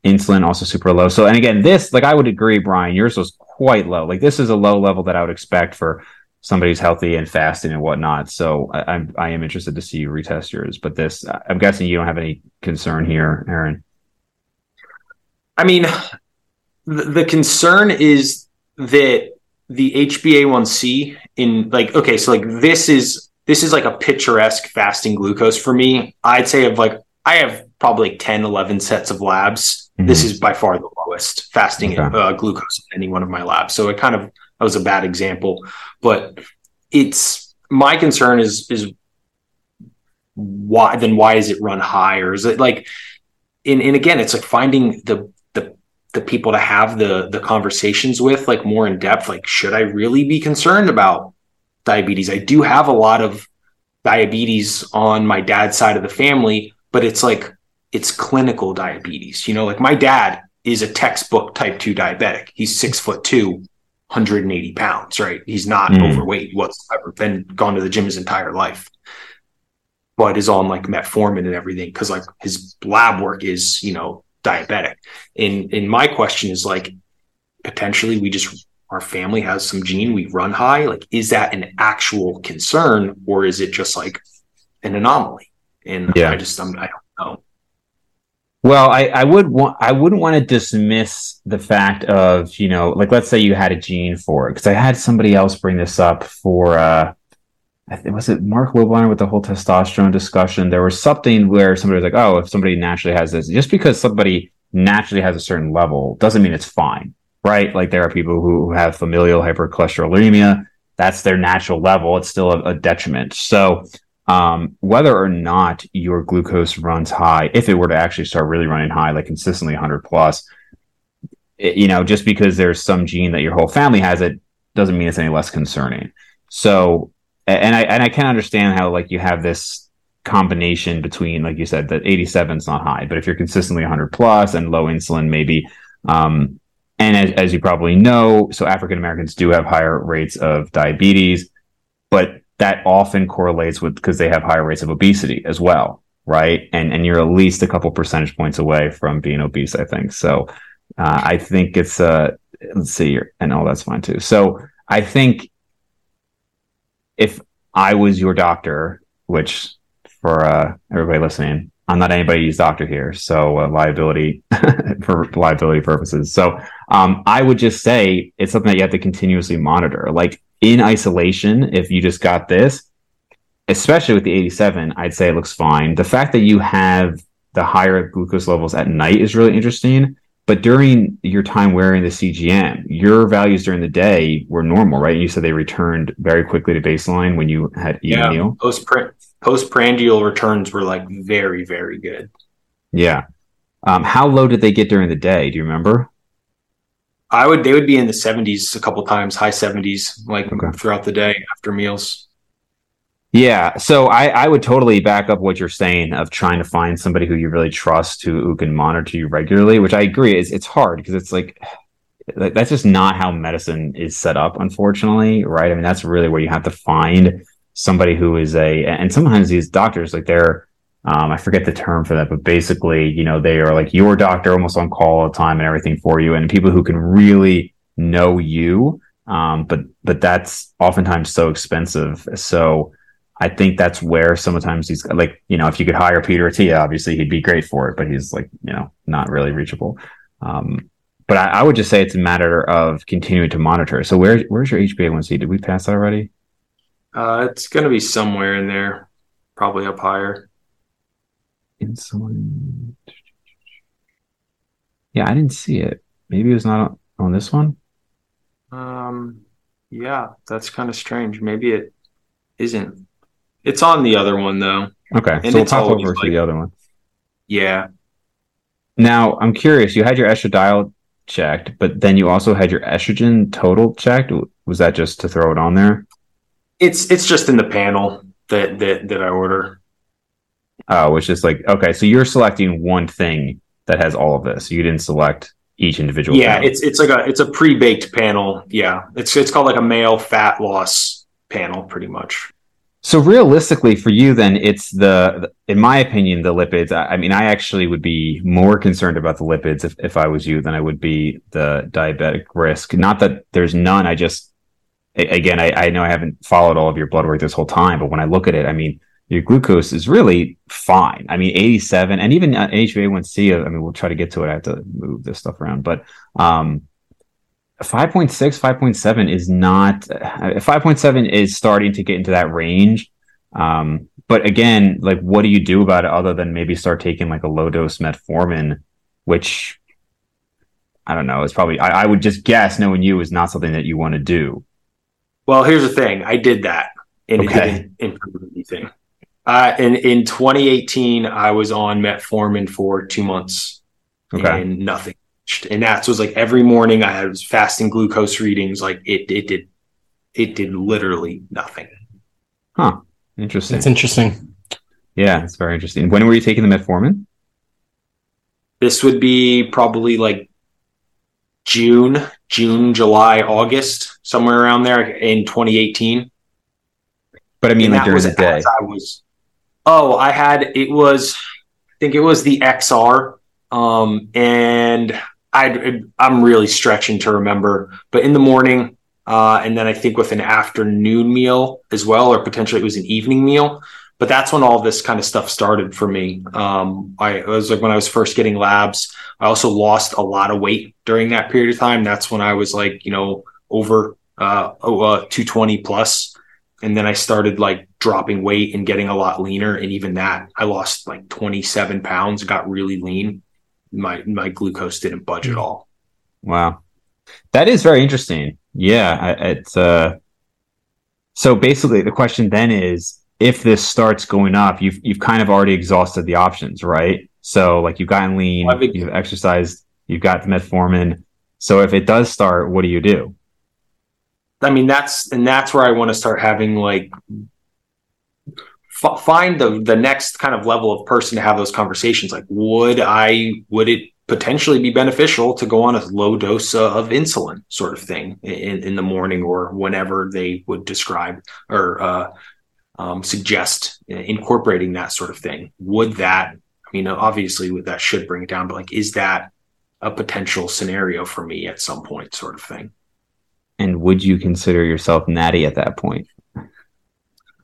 insulin also super low. So, and again, this, like, I would agree, Bryan, yours was quite low. Like, this is a low level that I would expect for somebody who's healthy and fasting and whatnot. So, I, I'm I am interested to see you retest yours. But this, I'm guessing you don't have any concern here, Aaron. I mean, the, the concern is that the HbA1c in like okay, so like this is this is like a picturesque fasting glucose for me. I'd say of like I have probably like 10, 11 sets of labs. Mm-hmm. This is by far the lowest fasting okay. uh, glucose in any one of my labs. So it kind of that was a bad example, but it's my concern is is why then why is it run high or is it like and, and again it's like finding the the people to have the the conversations with like more in depth like should i really be concerned about diabetes? I do have a lot of diabetes on my dad's side of the family but it's like it's clinical diabetes you know? Like my dad is a textbook type 2 diabetic. He's six foot two 180 pounds right? He's not mm. overweight whatsoever. Been gone to the gym his entire life. But is on like metformin and everything because like his lab work is you know diabetic. And and my question is like potentially we just our family has some gene we run high like is that an actual concern or is it just like an anomaly and yeah. i just I'm, i do not know well i i would want i wouldn't want to dismiss the fact of you know like let's say you had a gene for it because i had somebody else bring this up for uh was it Mark Wilbiner with the whole testosterone discussion? There was something where somebody was like, "Oh, if somebody naturally has this, just because somebody naturally has a certain level doesn't mean it's fine, right? Like there are people who have familial hypercholesterolemia. That's their natural level. It's still a, a detriment. So, um, whether or not your glucose runs high, if it were to actually start really running high, like consistently 100 plus, it, you know, just because there's some gene that your whole family has it doesn't mean it's any less concerning. So, and I and I can understand how like you have this combination between, like you said, that 87 is not high, but if you're consistently 100 plus and low insulin, maybe. Um, and as, as you probably know, so African Americans do have higher rates of diabetes, but that often correlates with because they have higher rates of obesity as well, right? And and you're at least a couple percentage points away from being obese, I think. So uh, I think it's uh let's see, and oh, that's fine too. So I think if I was your doctor, which for uh, everybody listening, I'm not anybody's doctor here, so uh, liability for liability purposes. So um, I would just say it's something that you have to continuously monitor. Like in isolation, if you just got this, especially with the 87, I'd say it looks fine. The fact that you have the higher glucose levels at night is really interesting. But during your time wearing the CGM, your values during the day were normal, right? You said they returned very quickly to baseline when you had eaten yeah, meal. Post postprandial returns were like very, very good. Yeah. Um, how low did they get during the day? Do you remember? I would. They would be in the seventies a couple times, high seventies, like okay. throughout the day after meals. Yeah, so I, I would totally back up what you're saying of trying to find somebody who you really trust who, who can monitor you regularly, which I agree is it's hard because it's like that's just not how medicine is set up, unfortunately, right? I mean, that's really where you have to find somebody who is a, and sometimes these doctors, like they're, um, I forget the term for that, but basically, you know, they are like your doctor almost on call all the time and everything for you, and people who can really know you. Um, but but that's oftentimes so expensive. So I think that's where sometimes he's like, you know, if you could hire Peter Attia, obviously he'd be great for it, but he's like, you know, not really reachable. Um, but I, I, would just say it's a matter of continuing to monitor. So where where's your HbA1c? Did we pass that already? Uh, it's going to be somewhere in there, probably up higher. Insulin. Yeah, I didn't see it. Maybe it was not on this one. Um, yeah, that's kind of strange. Maybe it isn't. It's on the other one though. Okay, and so we'll pop over like, to the other one. Yeah. Now I'm curious. You had your estradiol checked, but then you also had your estrogen total checked. Was that just to throw it on there? It's it's just in the panel that that that I order. Oh, it's just like okay, so you're selecting one thing that has all of this. You didn't select each individual. Yeah, panel. it's it's like a it's a pre baked panel. Yeah, it's it's called like a male fat loss panel, pretty much. So realistically, for you, then it's the, in my opinion, the lipids. I, mean, I actually would be more concerned about the lipids if, if I was you than I would be the diabetic risk. Not that there's none. I just, again, I, I know I haven't followed all of your blood work this whole time, but when I look at it, I mean, your glucose is really fine. I mean, 87 and even HbA1c. I mean, we'll try to get to it. I have to move this stuff around, but, um, 5.6 5.7 is not uh, 5.7 is starting to get into that range. Um, but again like what do you do about it other than maybe start taking like a low dose metformin which i don't know it's probably I, I, would just guess knowing you is not something that you want to do. Well here's the thing. I did that and okay. it didn't improve anything. Uh, in, in 2018 i was on metformin for two months okay. and nothing and that was like every morning I was fasting glucose readings. Like it, it did, it did literally nothing. Huh. Interesting. It's interesting. Yeah, it's very interesting. When were you taking the metformin? This would be probably like June, June, July, August, somewhere around there in 2018. But I mean, and like during the day. I was. Oh, I had it was. I think it was the XR, um, and I I'm really stretching to remember, but in the morning, uh, and then I think with an afternoon meal as well, or potentially it was an evening meal. But that's when all this kind of stuff started for me. Um, I was like when I was first getting labs. I also lost a lot of weight during that period of time. That's when I was like, you know, over uh, oh, uh 220 plus, and then I started like dropping weight and getting a lot leaner. And even that, I lost like 27 pounds, got really lean my my glucose didn't budge at all. Wow, that is very interesting. Yeah, it's uh. So basically, the question then is: if this starts going up, you've you've kind of already exhausted the options, right? So like you've gotten lean, Well, think- you've exercised, you've got the metformin. So if it does start, what do you do? I mean, that's and that's where I want to start having like f- find the the next kind of level of person to have those conversations. Like, would I would it potentially be beneficial to go on a low dose of insulin, sort of thing, in in the morning or whenever they would describe or uh, um, suggest incorporating that sort of thing? Would that? I mean, obviously, that should bring it down, but like, is that a potential scenario for me at some point, sort of thing? And would you consider yourself natty at that point?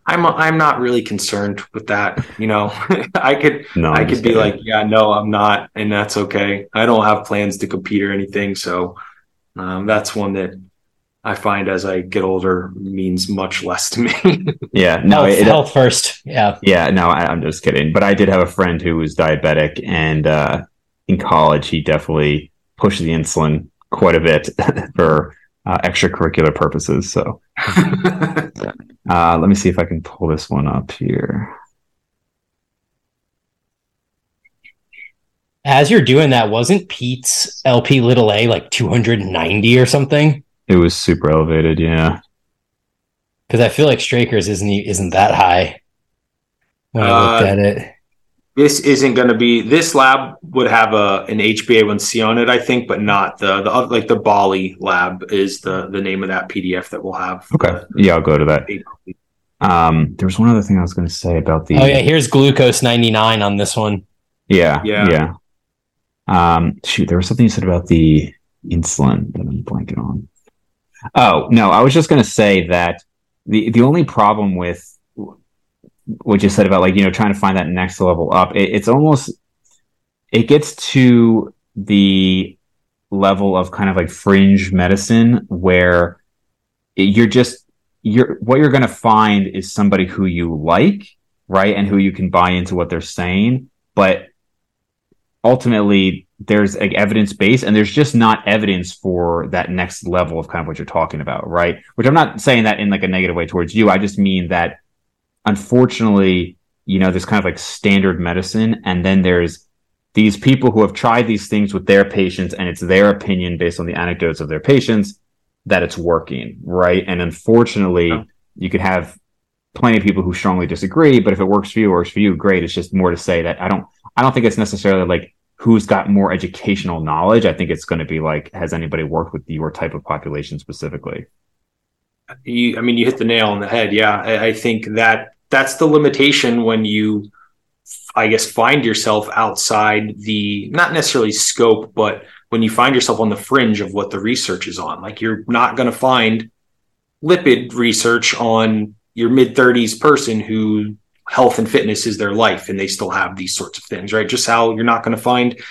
I'm I'm not really concerned with that. You know, I could No, I could be kidding. like, yeah, no, I'm not, and that's okay. I don't have plans to compete or anything, so um, that's one that I find as I get older means much less to me. yeah, no, health, it, health first. Yeah. Yeah, no, I, I'm just kidding. But I did have a friend who was diabetic, and uh, in college, he definitely pushed the insulin quite a bit for uh, extracurricular purposes. So uh, let me see if I can pull this one up here. As you're doing that, wasn't Pete's LP little a like 290 or something? It was super elevated. Yeah, Because I feel like Straker's isn't e- isn't that high when I looked Uh, at it. This isn't going to be. This lab would have a an HbA1c on it, I think, but not the the oth- like the Bali lab is the the name of that PDF that we'll have. okay, yeah, I'll go to that. Um, there was one other thing I was going to say about the. Oh yeah, here's glucose 99 on this one. Yeah, Yeah. yeah. Um, shoot, there was something you said about the insulin that I'm blanking on. Oh no, I was just going to say that the the only problem with what you said about like you know trying to find that next level up, it, it's almost it gets to the level of kind of like fringe medicine where you're just you're what you're going to find is somebody who you like right and who you can buy into what they're saying but ultimately there's like evidence based and there's just not evidence for that next level of kind of what you're talking about right? Which i'm not saying that in like a negative way towards you i just mean that unfortunately you know there's kind of like standard medicine and then there's these people who have tried these things with their patients and it's their opinion based on the anecdotes of their patients that it's working right? And unfortunately Yeah. you could have plenty of people who strongly disagree but if it works for you works for you great. It's just more to say that i don't i don't think it's necessarily like who's got more educational knowledge. I think it's going to be like has anybody worked with your type of population specifically? You i mean you hit the nail on the head. Yeah I, I think that that's the limitation when you i guess find yourself outside the not necessarily scope but when you find yourself on the fringe of what the research is on. Like you're not going to find lipid research on your mid 30s person who health and fitness is their life and they still have these sorts of things right? Just how you're not going to find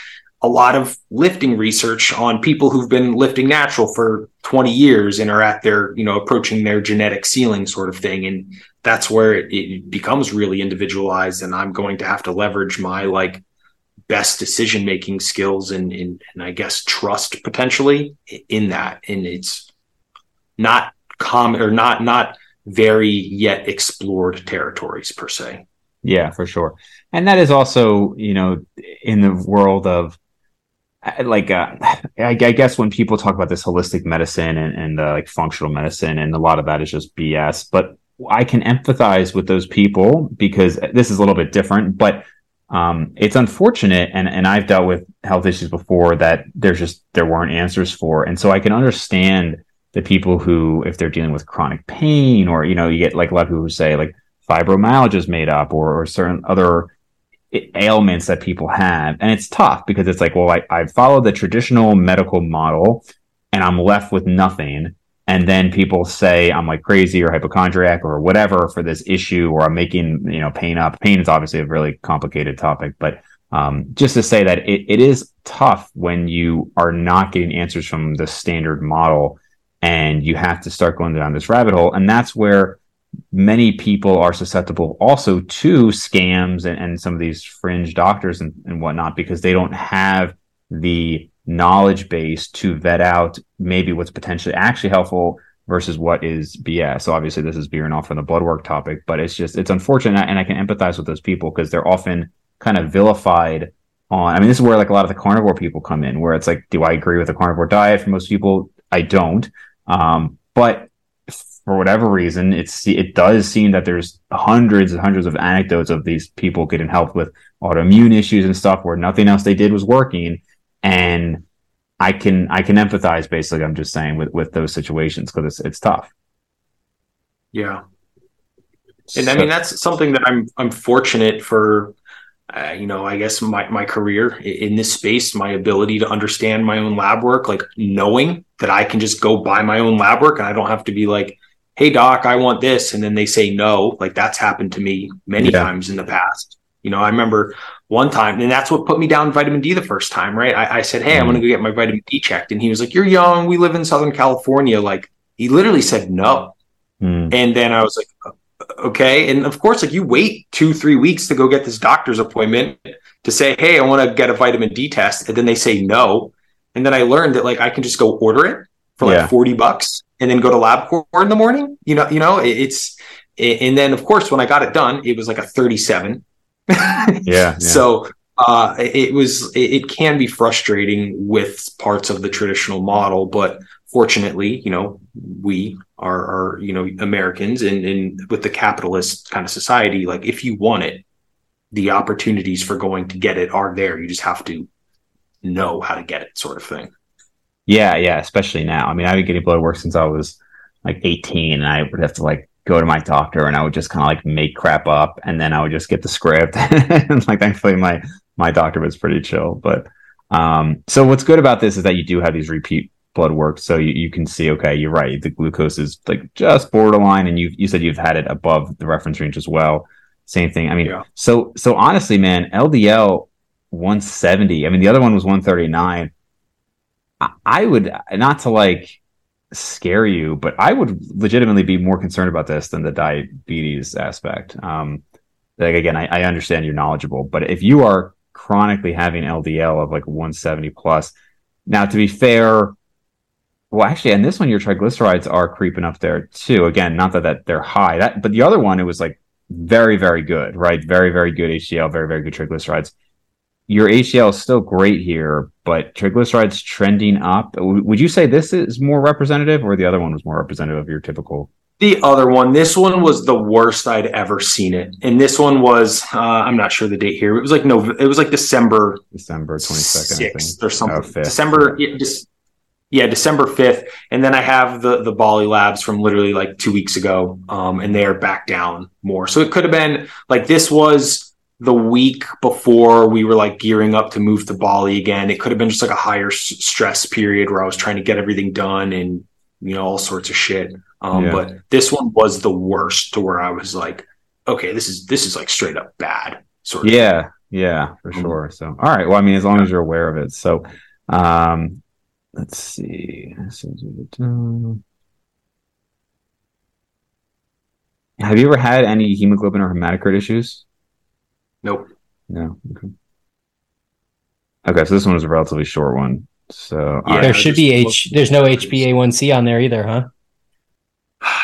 a lot of lifting research on people who've been lifting natural for 20 years and are at their, you know, approaching their genetic ceiling sort of thing. And that's where it, it becomes really individualized. And I'm going to have to leverage my like best decision making skills and, and, and I guess trust potentially in that. And it's not common or not, not very yet explored territories per se. Yeah, for sure. And that is also, you know, in the world of like, uh, I, I guess when people talk about this holistic medicine and, and uh, like functional medicine, and a lot of that is just BS, but I can empathize with those people because this is a little bit different, but um, it's unfortunate. And, and I've dealt with health issues before that there's just, there weren't answers for. And so I can understand the people who, if they're dealing with chronic pain or, you know, you get like a lot of people who say like, fibromyalgia is made up or, or certain other ailments that people have. And it's tough because it's like, well, I, I follow the traditional medical model and I'm left with nothing. And then people say I'm like crazy or hypochondriac or whatever for this issue, or I'm making, you know, pain up. Pain is obviously a really complicated topic, but um, just to say that it, it is tough when you are not getting answers from the standard model and you have to start going down this rabbit hole. And that's where many people are susceptible also to scams and, and some of these fringe doctors and, and whatnot because they don't have the knowledge base to vet out maybe what's potentially actually helpful versus what is BS. So obviously this is veering off from the blood work topic, but it's just it's unfortunate and I can empathize with those people because they're often kind of vilified on I mean this is where like a lot of the carnivore people come in where it's like do I agree with the carnivore diet for most people I don't um, but for whatever reason it's it does seem that there's hundreds and hundreds of anecdotes of these people getting help with autoimmune issues and stuff where nothing else they did was working and I can I can empathize basically. I'm just saying with with those situations because it's it's tough. Yeah, and so, I mean that's something that I'm I'm fortunate for. Uh, you know, I guess my my career in this space, my ability to understand my own lab work, like knowing that I can just go buy my own lab work and I don't have to be like, "Hey doc, I want this," and then they say no. Like that's happened to me many yeah. times in the past. You know, I remember one time, and that's what put me down vitamin D the first time, right? I, I said, Hey, I'm going to go get my vitamin D checked. And he was like, You're young. We live in Southern California. Like, he literally said no. Mm. And then I was like, Okay. And of course, like, you wait two, three weeks to go get this doctor's appointment to say, Hey, I want to get a vitamin D test. And then they say no. And then I learned that, like, I can just go order it for like yeah. 40 bucks and then go to LabCorp in the morning. You know, you know, it's, and then of course, when I got it done, it was like a 37 yeah, yeah. So uh, it was it, can be frustrating with parts of the traditional model, but fortunately, you know, we are, are you know Americans, and, and with the capitalist kind of society, like if you want it, the opportunities for going to get it are there. You just have to know how to get it, sort of thing. Yeah, yeah, especially now. I mean, I've been getting blood work since I was like 18, and I would have to like go to my doctor and I would just kind of like make crap up and then I would just get the script. and like thankfully my my doctor was pretty chill. But um so what's good about this is that you do have these repeat blood work. So you, you can see, okay, you're right. The glucose is like just borderline and you you said you've had it above the reference range as well. Same thing. I mean, yeah. so so honestly, man, LDL 170. I mean, the other one was 139. I, would not to like scare you, but I would legitimately be more concerned about this than the diabetes aspect. Um, like again, I, I understand you're knowledgeable, but if you are chronically having LDL of like 170 plus, now to be fair, well, actually, and this one, your triglycerides are creeping up there too. Again, not that, that they're high, that, but the other one, it was like very, very good, right? Very, very good HDL, very, very good triglycerides your HDL is still great here, but triglycerides trending up. Would you say this is more representative, or the other one was more representative of your typical? The other one, this one was the worst I'd ever seen it, and this one was uh, I'm not sure the date here. It was like no, it was like December December 22nd or something. Oh, December, yeah, just, yeah, December 5th, and then I have the the Bali Labs from literally like two weeks ago, um, and they are back down more. So it could have been like this was the week before we were like gearing up to move to Bali again. It could have been just like a higher s- stress period where I was trying to get everything done and you know all sorts of shit. Um, yeah. But this one was the worst to where I was like, okay, this is this is like straight up bad. Sort of. Yeah, thing. yeah, for mm-hmm. sure. So all right, well, I mean, as long as you're aware of it. So, um, let's see. Have you ever had any hemoglobin or hematocrit issues? Nope. No. Okay. Okay, so this one was a relatively short one. So yeah, there should be H. There's no HbA1c on there either, huh?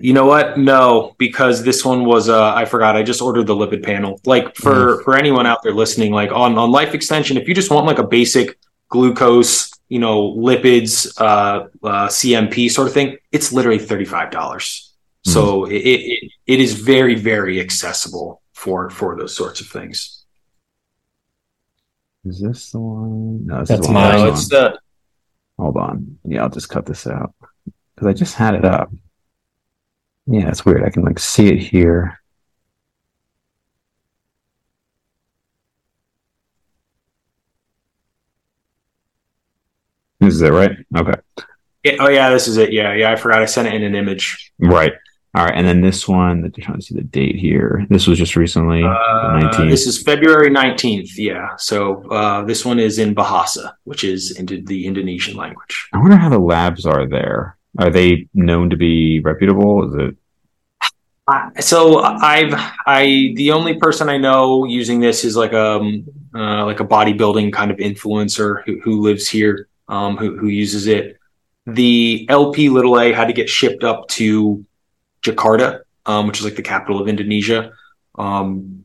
You know what? No, because this one was uh, I forgot. I just ordered the lipid panel. Like for mm. for anyone out there listening, like on on Life Extension, if you just want like a basic glucose, you know, lipids, uh, uh CMP sort of thing, it's literally thirty five dollars. Mm. So it, it it is very very accessible for for those sorts of things. Is this the one? No, that's mine. No, it's the. Hold on. Yeah, I'll just cut this out because I just had it up. Yeah, it's weird. I can like see it here. This is it, right? Okay. Yeah, oh yeah, this is it. Yeah, yeah. I forgot I sent it in an image. Right. All right, and then this one, I'm trying to see the date here. This was just recently, uh, This is February 19th. Yeah. So uh, this one is in Bahasa, which is into the Indonesian language. I wonder how the labs are there. Are they known to be reputable? Is it? Uh, so I've I the only person I know using this is like a um, uh, like a bodybuilding kind of influencer who, who lives here, um, who who uses it. the LP little a had to get shipped up to Jakarta, um, which is like the capital of Indonesia. Um,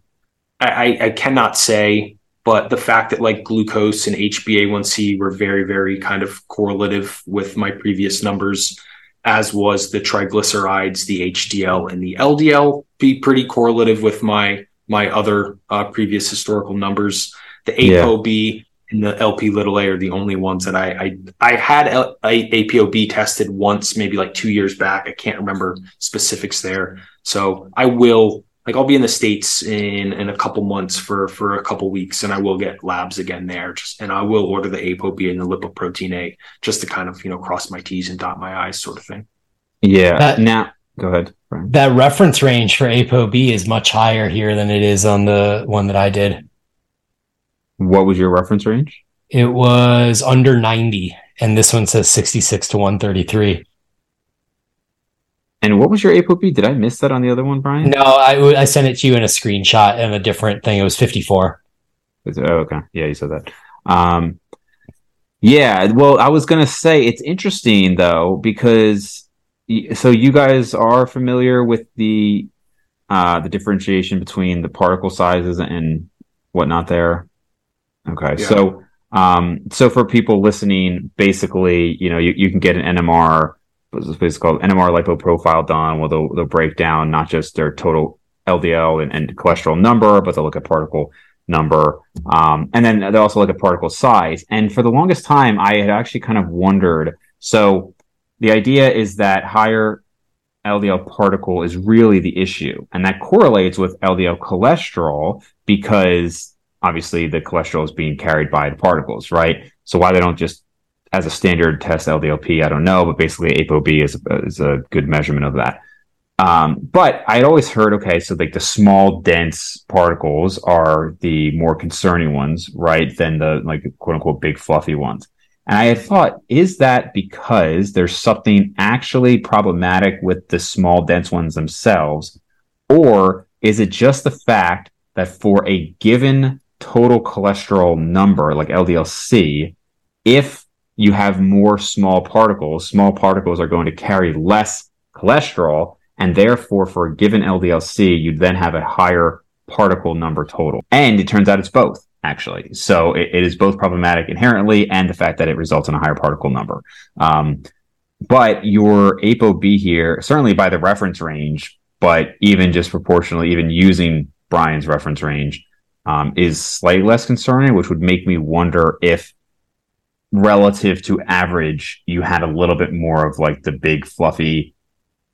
I, I cannot say, but the fact that like glucose and HbA1c were very, very kind of correlative with my previous numbers, as was the triglycerides, the HDL, and the LDL, be pretty correlative with my my other uh, previous historical numbers. The ApoB yeah. And the LP little a are the only ones that I I, I had L- APOB tested once, maybe like two years back. I can't remember specifics there. So I will like I'll be in the states in in a couple months for for a couple weeks, and I will get labs again there. Just and I will order the ApoB and the lipoprotein A just to kind of you know cross my T's and dot my I's sort of thing. Yeah. That, now go ahead. Bryan. That reference range for ApoB is much higher here than it is on the one that I did. What was your reference range? It was under 90, and this one says 66 to 133. And what was your ApoB? Did I miss that on the other one, Bryan? No, I, I sent it to you in a screenshot and a different thing. It was 54. Oh, okay. Yeah, you said that. Um, yeah, well, I was going to say it's interesting though, because so you guys are familiar with the uh, the differentiation between the particle sizes and whatnot there. Okay, yeah. so um, so for people listening, basically, you know, you, you can get an NMR it's called NMR lipo profile done where they'll, they'll break down not just their total LDL and, and cholesterol number, but they'll look at particle number. Um, and then they also look at particle size. And for the longest time, I had actually kind of wondered. So the idea is that higher LDL particle is really the issue. And that correlates with LDL cholesterol because obviously the cholesterol is being carried by the particles, right? So why they don't just as a standard test LDLP, I don't know, but basically ApoB is, is a good measurement of that. Um, but I had always heard, okay, so like the small dense particles are the more concerning ones, right? Than the like quote unquote big fluffy ones. And I had thought, is that because there's something actually problematic with the small dense ones themselves? Or is it just the fact that for a given total cholesterol number, like LDLC, if you have more small particles. Small particles are going to carry less cholesterol, and therefore, for a given LDLC, you'd then have a higher particle number total. And it turns out it's both, actually. So it, it is both problematic inherently, and the fact that it results in a higher particle number. Um, but your ApoB here, certainly by the reference range, but even just proportionally, even using Bryan's reference range, um, is slightly less concerning, which would make me wonder if relative to average, you had a little bit more of like the big fluffy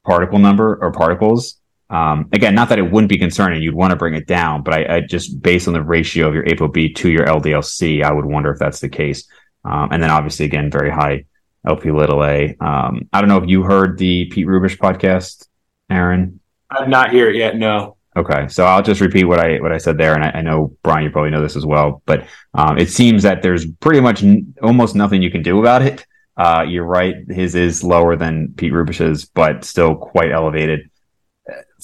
particle number or particles. Um, again, not that it wouldn't be concerning, you'd want to bring it down, but I, I, just based on the ratio of your ApoB to your LDLC, I would wonder if that's the case. Um, and then obviously, again, very high LP little a. Um, I don't know if you heard the Pete Rubish podcast, Aaron. I'm not here yet. No. Okay, so I'll just repeat what I what I said there, and I, I know Bryan, you probably know this as well, but um, it seems that there's pretty much n- almost nothing you can do about it. Uh, you're right; his is lower than Pete Rubish's, but still quite elevated.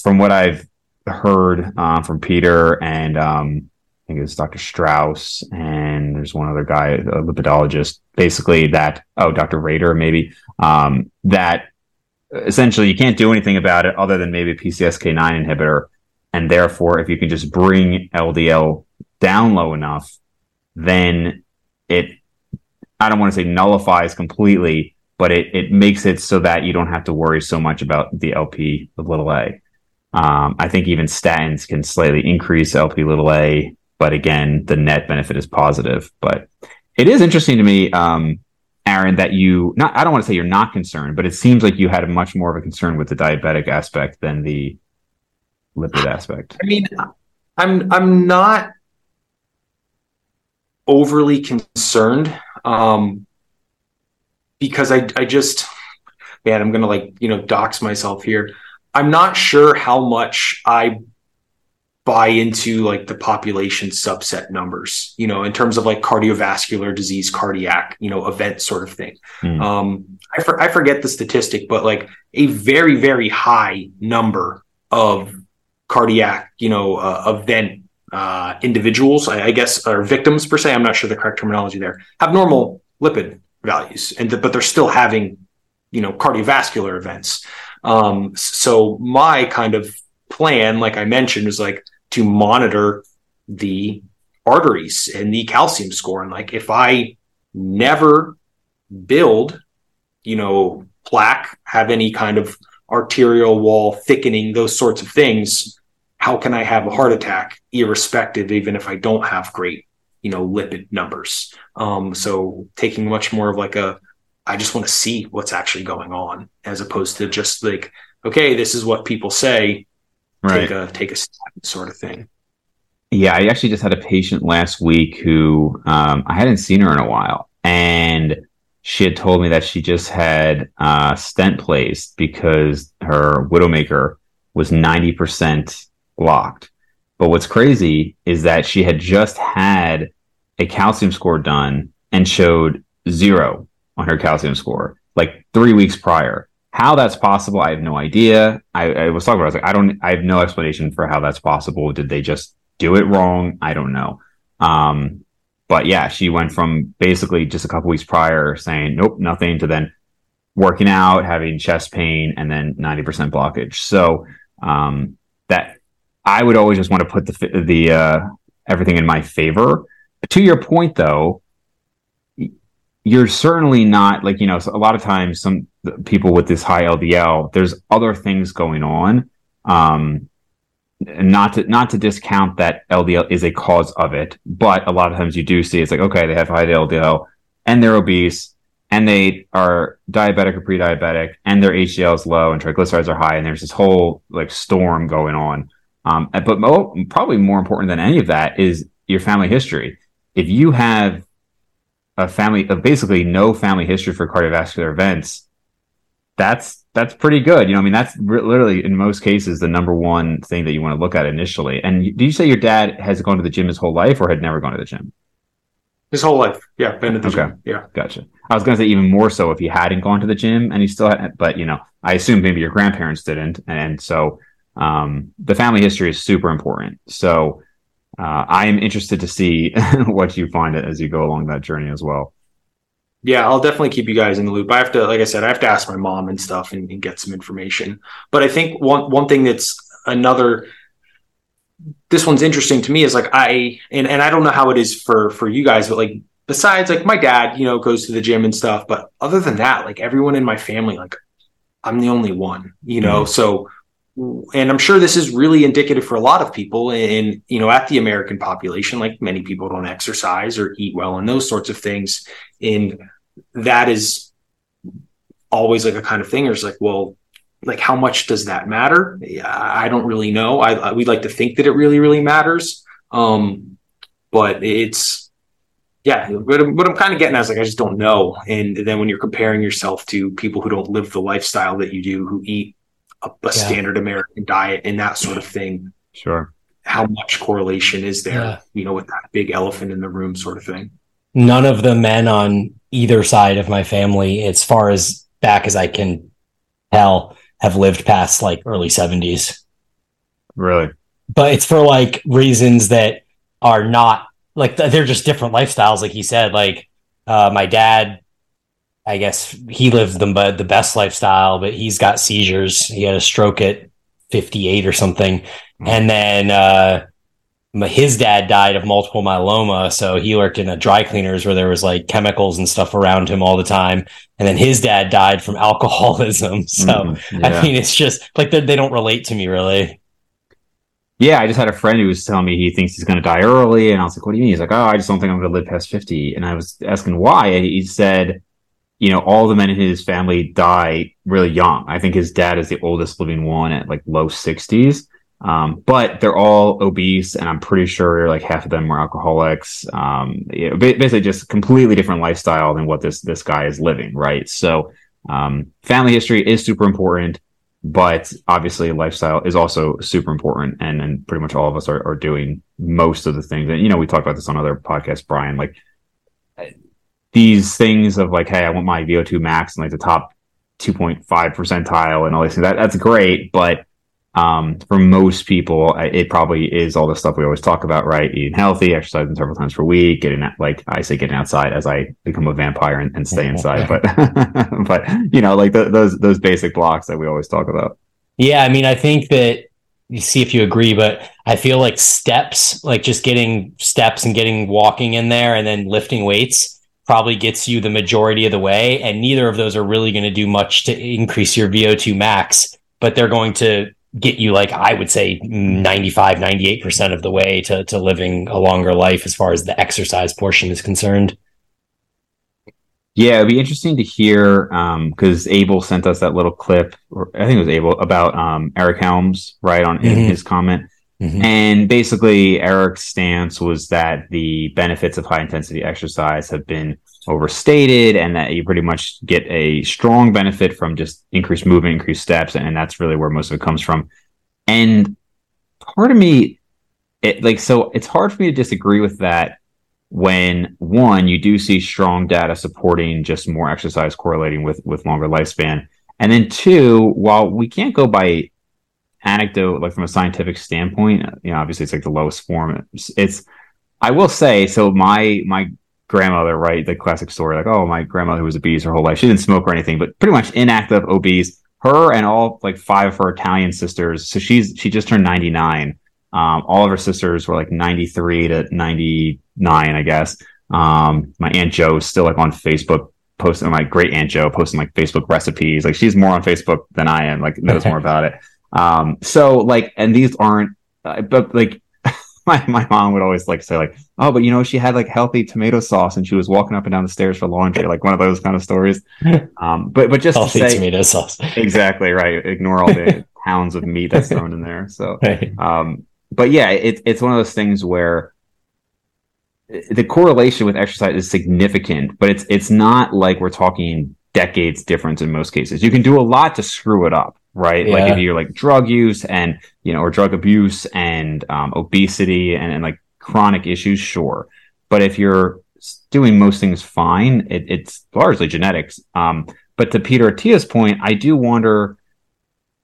From what I've heard uh, from Peter and um, I think it's Dr. Strauss, and there's one other guy, a lipidologist, basically that oh, Dr. Rader maybe um, that essentially you can't do anything about it other than maybe a PCSK9 inhibitor and therefore, if you can just bring LDL down low enough, then it, I don't want to say nullifies completely, but it, it makes it so that you don't have to worry so much about the LP of little a. Um, I think even statins can slightly increase LP little a, but again, the net benefit is positive. But it is interesting to me, um, Aaron, that you not I don't want to say you're not concerned, but it seems like you had a much more of a concern with the diabetic aspect than the lipid aspect? I mean, I'm I'm not overly concerned um, because I I just man, I'm gonna like you know dox myself here. I'm not sure how much I buy into like the population subset numbers, you know, in terms of like cardiovascular disease, cardiac, you know, event sort of thing. Mm. Um, I, for, I forget the statistic, but like a very, very high number of cardiac, you know, uh, event uh, individuals, I, I, guess, or victims per se. I'm not sure the correct terminology there have normal lipid values, and the, but they're still having you know, cardiovascular events. Um, so my kind of plan, like I mentioned, is like to monitor the arteries and the calcium score. And like if I never build, you know, plaque, have any kind of arterial wall thickening, those sorts of things, how can I have a heart attack irrespective, even if I don't have great, you know, lipid numbers? Um, so taking much more of like a, I just want to see what's actually going on as opposed to just like, okay, this is what people say. Right. Take a, take a sort of thing. Yeah. I actually just had a patient last week who, um, I hadn't seen her in a while and she had told me that she just had uh, stent placed because her widowmaker was 90% locked. But what's crazy is that she had just had a calcium score done and showed zero on her calcium score like three weeks prior. How that's possible, I have no idea. I, I was talking about, I was like, I don't, I have no explanation for how that's possible. Did they just do it wrong? I don't know. Um, but yeah, she went from basically just a couple weeks prior saying, nope, nothing to then working out, having chest pain, and then 90% blockage. So, um, that I would always just want to put the, the, uh, everything in my favor. To your point though, you're certainly not like you know a lot of times some people with this high LDL there's other things going on um not to not to discount that LDL is a cause of it but a lot of times you do see it's like okay they have high LDL and they're obese and they are diabetic or pre-diabetic and their HDL is low and triglycerides are high and there's this whole like storm going on um but mo- probably more important than any of that is your family history if you have a family of basically no family history for cardiovascular events, that's that's pretty good. You know, I mean, that's re- literally in most cases the number one thing that you want to look at initially. And did you say your dad has gone to the gym his whole life, or had never gone to the gym? His whole life, yeah, been to the okay. gym. Yeah, gotcha. I was going to say even more so if he hadn't gone to the gym and he still had, but you know, I assume maybe your grandparents didn't, and so um, the family history is super important. So uh, I am interested to see what you find as you go along that journey as well. Yeah, I'll definitely keep you guys in the loop. I have to, like I said, I have to ask my mom and stuff and, and get some information. But I think one one thing that's another this one's interesting to me is like I and, and I don't know how it is for for you guys, but like besides like my dad, you know, goes to the gym and stuff, but other than that, like everyone in my family, like I'm the only one, you know. Mm-hmm. So and I'm sure this is really indicative for a lot of people in, you know, at the American population, like many people don't exercise or eat well and those sorts of things. And that is always like a kind of thing. It's like, well, like how much does that matter? I don't really know. I, I we'd like to think that it really, really matters. Um, but it's, yeah, what, what I'm kind of getting at is like, I just don't know. And then when you're comparing yourself to people who don't live the lifestyle that you do, who eat a, a yeah. standard American diet and that sort of thing. Sure. How much correlation is there, yeah. you know, with that big elephant in the room sort of thing? None of the men on either side of my family, as far as back as I can tell, have lived past like early 70s. Really? But it's for like reasons that are not like they're just different lifestyles. Like he said, like uh, my dad I guess he lived the the best lifestyle, but he's got seizures. He had a stroke at 58 or something, mm-hmm. and then uh, his dad died of multiple myeloma. So he worked in a dry cleaners where there was like chemicals and stuff around him all the time. And then his dad died from alcoholism. So mm, yeah. I mean, it's just like they don't relate to me really. Yeah, I just had a friend who was telling me he thinks he's going to die early, and I was like, "What do you mean?" He's like, "Oh, I just don't think I'm going to live past 50. And I was asking why, and he said you know, all the men in his family die really young. I think his dad is the oldest living one at like low 60s. Um, but they're all obese, and I'm pretty sure like half of them were alcoholics. Um, basically, just completely different lifestyle than what this this guy is living, right? So, um, family history is super important, but obviously, lifestyle is also super important, and and pretty much all of us are, are doing most of the things. And you know, we talked about this on other podcasts, Bryan. Like these things of like, hey, I want my VO2 max and like the top 2.5 percentile and all these things. That, that's great, but um, for most people, it probably is all the stuff we always talk about, right? Eating healthy, exercising several times per week, getting like I say, getting outside as I become a vampire and, and stay inside. But, but you know, like the, those those basic blocks that we always talk about. Yeah, I mean, I think that you see if you agree, but I feel like steps, like just getting steps and getting walking in there, and then lifting weights probably gets you the majority of the way. And neither of those are really going to do much to increase your VO2 max, but they're going to get you like I would say 95 98% of the way to to living a longer life as far as the exercise portion is concerned. Yeah, it'd be interesting to hear because um, Abel sent us that little clip, or I think it was Abel about um, Eric Helms, right on mm-hmm. in his comment. Mm-hmm. And basically, Eric's stance was that the benefits of high intensity exercise have been overstated and that you pretty much get a strong benefit from just increased movement, increased steps. And that's really where most of it comes from. And part of me, it like, so it's hard for me to disagree with that when one, you do see strong data supporting just more exercise correlating with, with longer lifespan. And then two, while we can't go by anecdote, like from a scientific standpoint, you know, obviously it's like the lowest form. It's, it's I will say, so my, my grandmother, right? The classic story, like, oh, my grandmother who was obese her whole life. She didn't smoke or anything, but pretty much inactive, obese. Her and all like five of her Italian sisters. So she's she just turned 99. Um, all of her sisters were like 93 to 99, I guess. Um, my aunt Joe is still like on Facebook posting. My great aunt Joe posting like Facebook recipes. Like she's more on Facebook than I am. Like knows more about it. Um, so like, and these aren't, uh, but like my, my mom would always like say like, oh, but you know, she had like healthy tomato sauce and she was walking up and down the stairs for laundry, like one of those kind of stories. Um, but but just healthy to say, tomato sauce, exactly right. Ignore all the pounds of meat that's thrown in there. So, um, but yeah, it's it's one of those things where the correlation with exercise is significant, but it's it's not like we're talking decades difference in most cases. You can do a lot to screw it up right? Yeah. Like if you're like drug use and you know, or drug abuse and um, obesity and, and, like chronic issues, sure. But if you're doing most things fine, it, it's largely genetics. Um, but to Peter Attia's point, I do wonder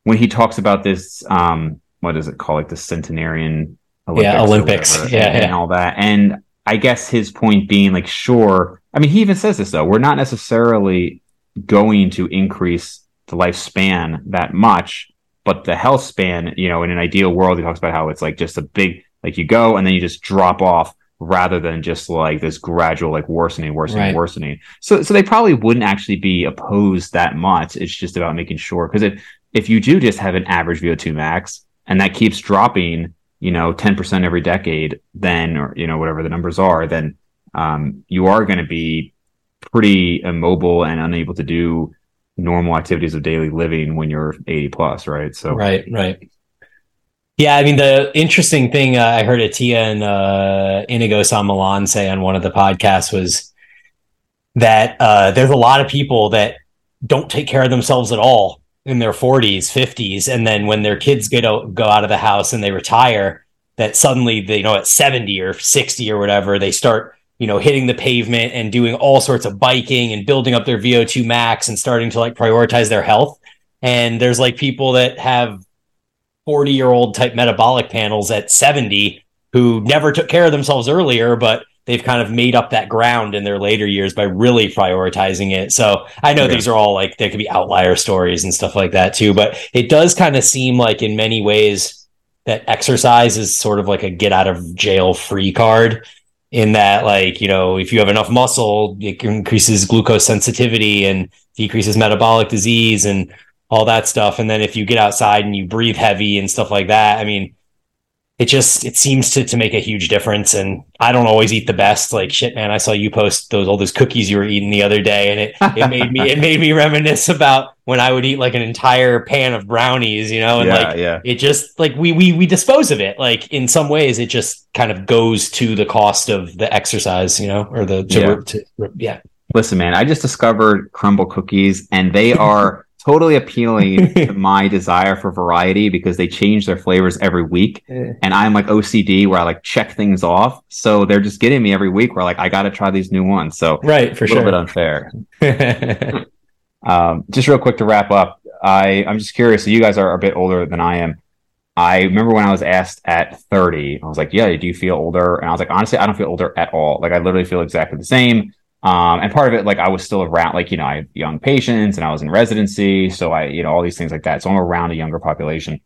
when he talks about this. Um, what is it called? Like the centenarian Olympics yeah, Olympics, whatever, yeah, and, yeah, and all that. And I guess his point being like, sure. I mean, he even says this though. We're not necessarily going to increase the lifespan that much, but the health span, you know, in an ideal world, he talks about how it's like just a big, like you go and then you just drop off rather than just like this gradual, like worsening, worsening, right. worsening. So, so they probably wouldn't actually be opposed that much. It's just about making sure. Cause if, if you do just have an average VO2 max and that keeps dropping, you know, 10% every decade, then, or, you know, whatever the numbers are, then, um, you are going to be pretty immobile and unable to do normal activities of daily living when you're 80 plus, right? So right, right. Yeah, I mean the interesting thing uh, I heard Attia and uh, Inigo Millán say on one of the podcasts was that uh, there's a lot of people that don't take care of themselves at all in their 40s, 50s, and then when their kids get out, go out of the house and they retire, that suddenly they you know at 70 or 60 or whatever they start you know, hitting the pavement and doing all sorts of biking and building up their VO2 max and starting to like prioritize their health. And there's like people that have 40 year old type metabolic panels at 70 who never took care of themselves earlier, but they've kind of made up that ground in their later years by really prioritizing it. So I know these are all like, there could be outlier stories and stuff like that too, but it does kind of seem like in many ways that exercise is sort of like a get out of jail free card in that like you know if you have enough muscle it increases glucose sensitivity and decreases metabolic disease and all that stuff. And then if you get outside and you breathe heavy and stuff like that i mean it just it seems to to make a huge difference and i don't always eat the best like shit man i saw you post those all those cookies you were eating the other day and it it made me it made me reminisce about when i would eat like an entire pan of brownies you know and yeah, like yeah. it just like we we we dispose of it like in some ways it just kind of goes to the cost of the exercise you know or the to, yeah. To, yeah listen man i just discovered Crumbl cookies and they are totally appealing to my desire for variety because they change their flavors every week. Yeah. And I'm like OCD where I like check things off. So they're just getting me every week where like I got to try these new ones. So right, for a little bit unfair. um, just real quick to wrap up. I I'm just curious. So you guys are a bit older than I am. I remember when I was asked at 30, I was like, yeah, do you feel older? And I was like, honestly, I don't feel older at all. Like I literally feel exactly the same. Um, and part of it, like I was still around, like, you know, I have young patients and I was in residency. So I, you know, all these things like that. So I'm around a younger population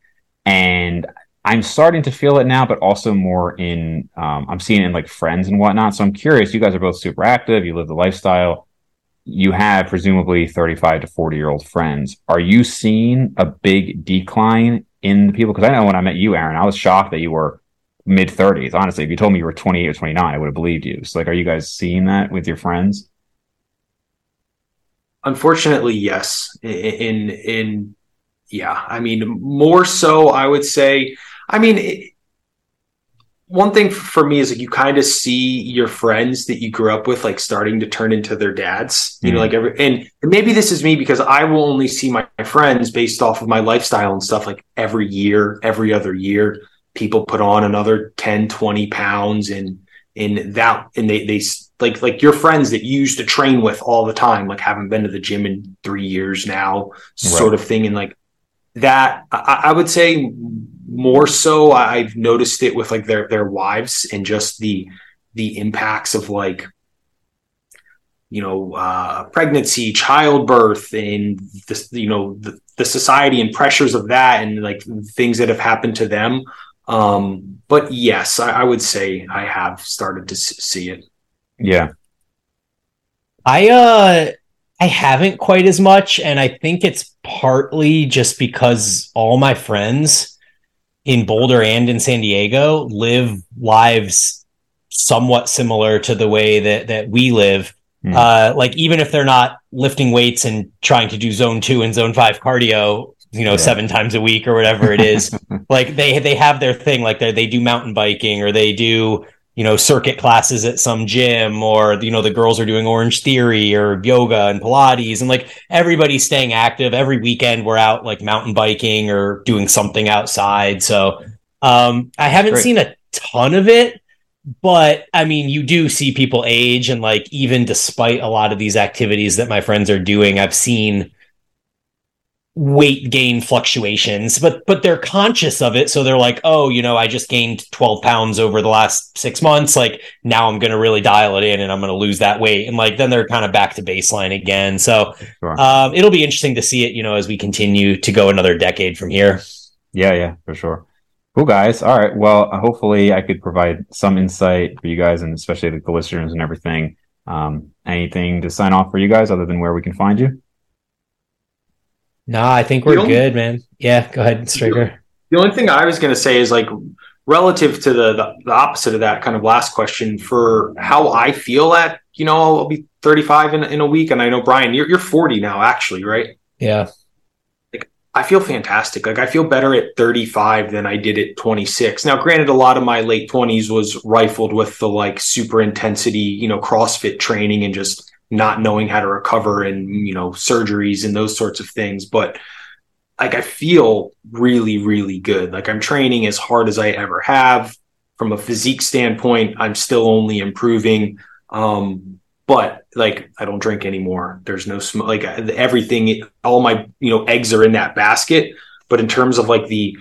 and I'm starting to feel it now, but also more in, um, I'm seeing in like friends and whatnot. So I'm curious, you guys are both super active. You live the lifestyle. You have presumably 35 to 40 year old friends. Are you seeing a big decline in the people? Cause I know when I met you, Aaron, I was shocked that you were mid 30s. Honestly, if you told me you were 28 or 29, I would have believed you. So, like, are you guys seeing that with your friends? Unfortunately, yes. In in yeah, I mean, more so, I would say. I mean, it, one thing for me is like you kind of see your friends that you grew up with like starting to turn into their dads you mm-hmm. know like every and, maybe this is me because i will only see my, friends based off of my lifestyle and stuff like every year every other year people put on another 10 20 pounds and in that and they they like like your friends that you used to train with all the time like haven't been to the gym in three years now sort right. of thing and like that I, I, would say more so i've noticed it with like their their wives and just the the impacts of like you know uh pregnancy childbirth and this you know the, the society and pressures of that and like things that have happened to them um, but yes, I, I, would say I have started to see it. Yeah. I uh I haven't quite as much and I think it's partly just because all my friends in Boulder and in San Diego live lives somewhat similar to the way that that we live. Mm. Uh like even if they're not lifting weights and trying to do zone 2 and zone 5 cardio, you know, yeah. seven times a week or whatever it is. like they they have their thing, like they they do mountain biking or they do you know circuit classes at some gym or you know the girls are doing Orangetheory or yoga and pilates and like everybody's staying active every weekend we're out like mountain biking or doing something outside so um i haven't Great. seen a ton of it but i mean you do see people age and like even despite a lot of these activities that my friends are doing i've seen weight gain fluctuations but but they're conscious of it. So they're like oh you know i just gained 12 pounds over the last six months. Like now i'm gonna really dial it in and i'm gonna lose that weight. And like then they're kind of back to baseline again. So sure. um, it'll be interesting to see it you know as we continue to go another decade from here. Yeah yeah for sure. Cool guys. All right. Well hopefully i could provide some insight for you guys and especially the listeners and everything. Um, anything to sign off for you guys other than where we can find you no, I think we're only, good, man. Yeah, go ahead, Straker. The only thing I was going to say is like relative to the, the, the opposite of that kind of last question for how I feel at you know I'll be 35 in, in a week, and I know Bryan, you're you're 40 now, actually, right? Yeah. Like I feel fantastic. Like I feel better at 35 than I did at 26. Now, granted, a lot of my late 20s was rifled with the like super intensity, you know, CrossFit training and just not knowing how to recover and you know surgeries and those sorts of things. But like i feel really really good. Like i'm training as hard as i ever have. From a physique standpoint i'm still only improving. Um but like i don't drink anymore. There's no smoke like everything all my you know eggs are in that basket. But in terms of like the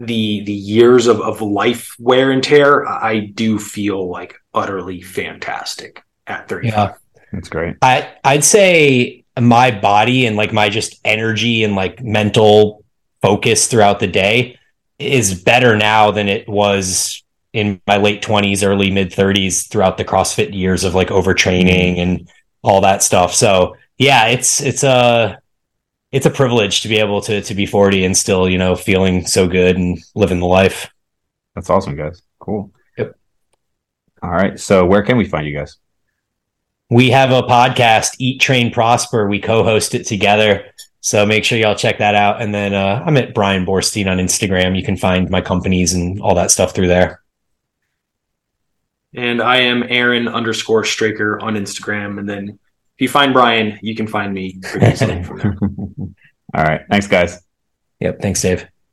the the years of, of life wear and tear i do feel like utterly fantastic at 35 yeah that's great. I I'd say my body and like my just energy and like mental focus throughout the day is better now than it was in my late 20s early mid 30s throughout the crossfit years of like overtraining and all that stuff. So yeah it's it's a it's a privilege to be able to to be 40 and still you know feeling so good and living the life. That's awesome guys. Cool. Yep. All right. So where can we find you guys we have a podcast, Eat Train Prosper. We co-host it together. So make sure y'all check that out. And then uh, I'm at Bryan Boorstein on Instagram. You can find my companies and all that stuff through there. And I am Aaron underscore Straker on Instagram. And then if you find Bryan, you can find me all right. Thanks, guys. Yep. Thanks, Dave.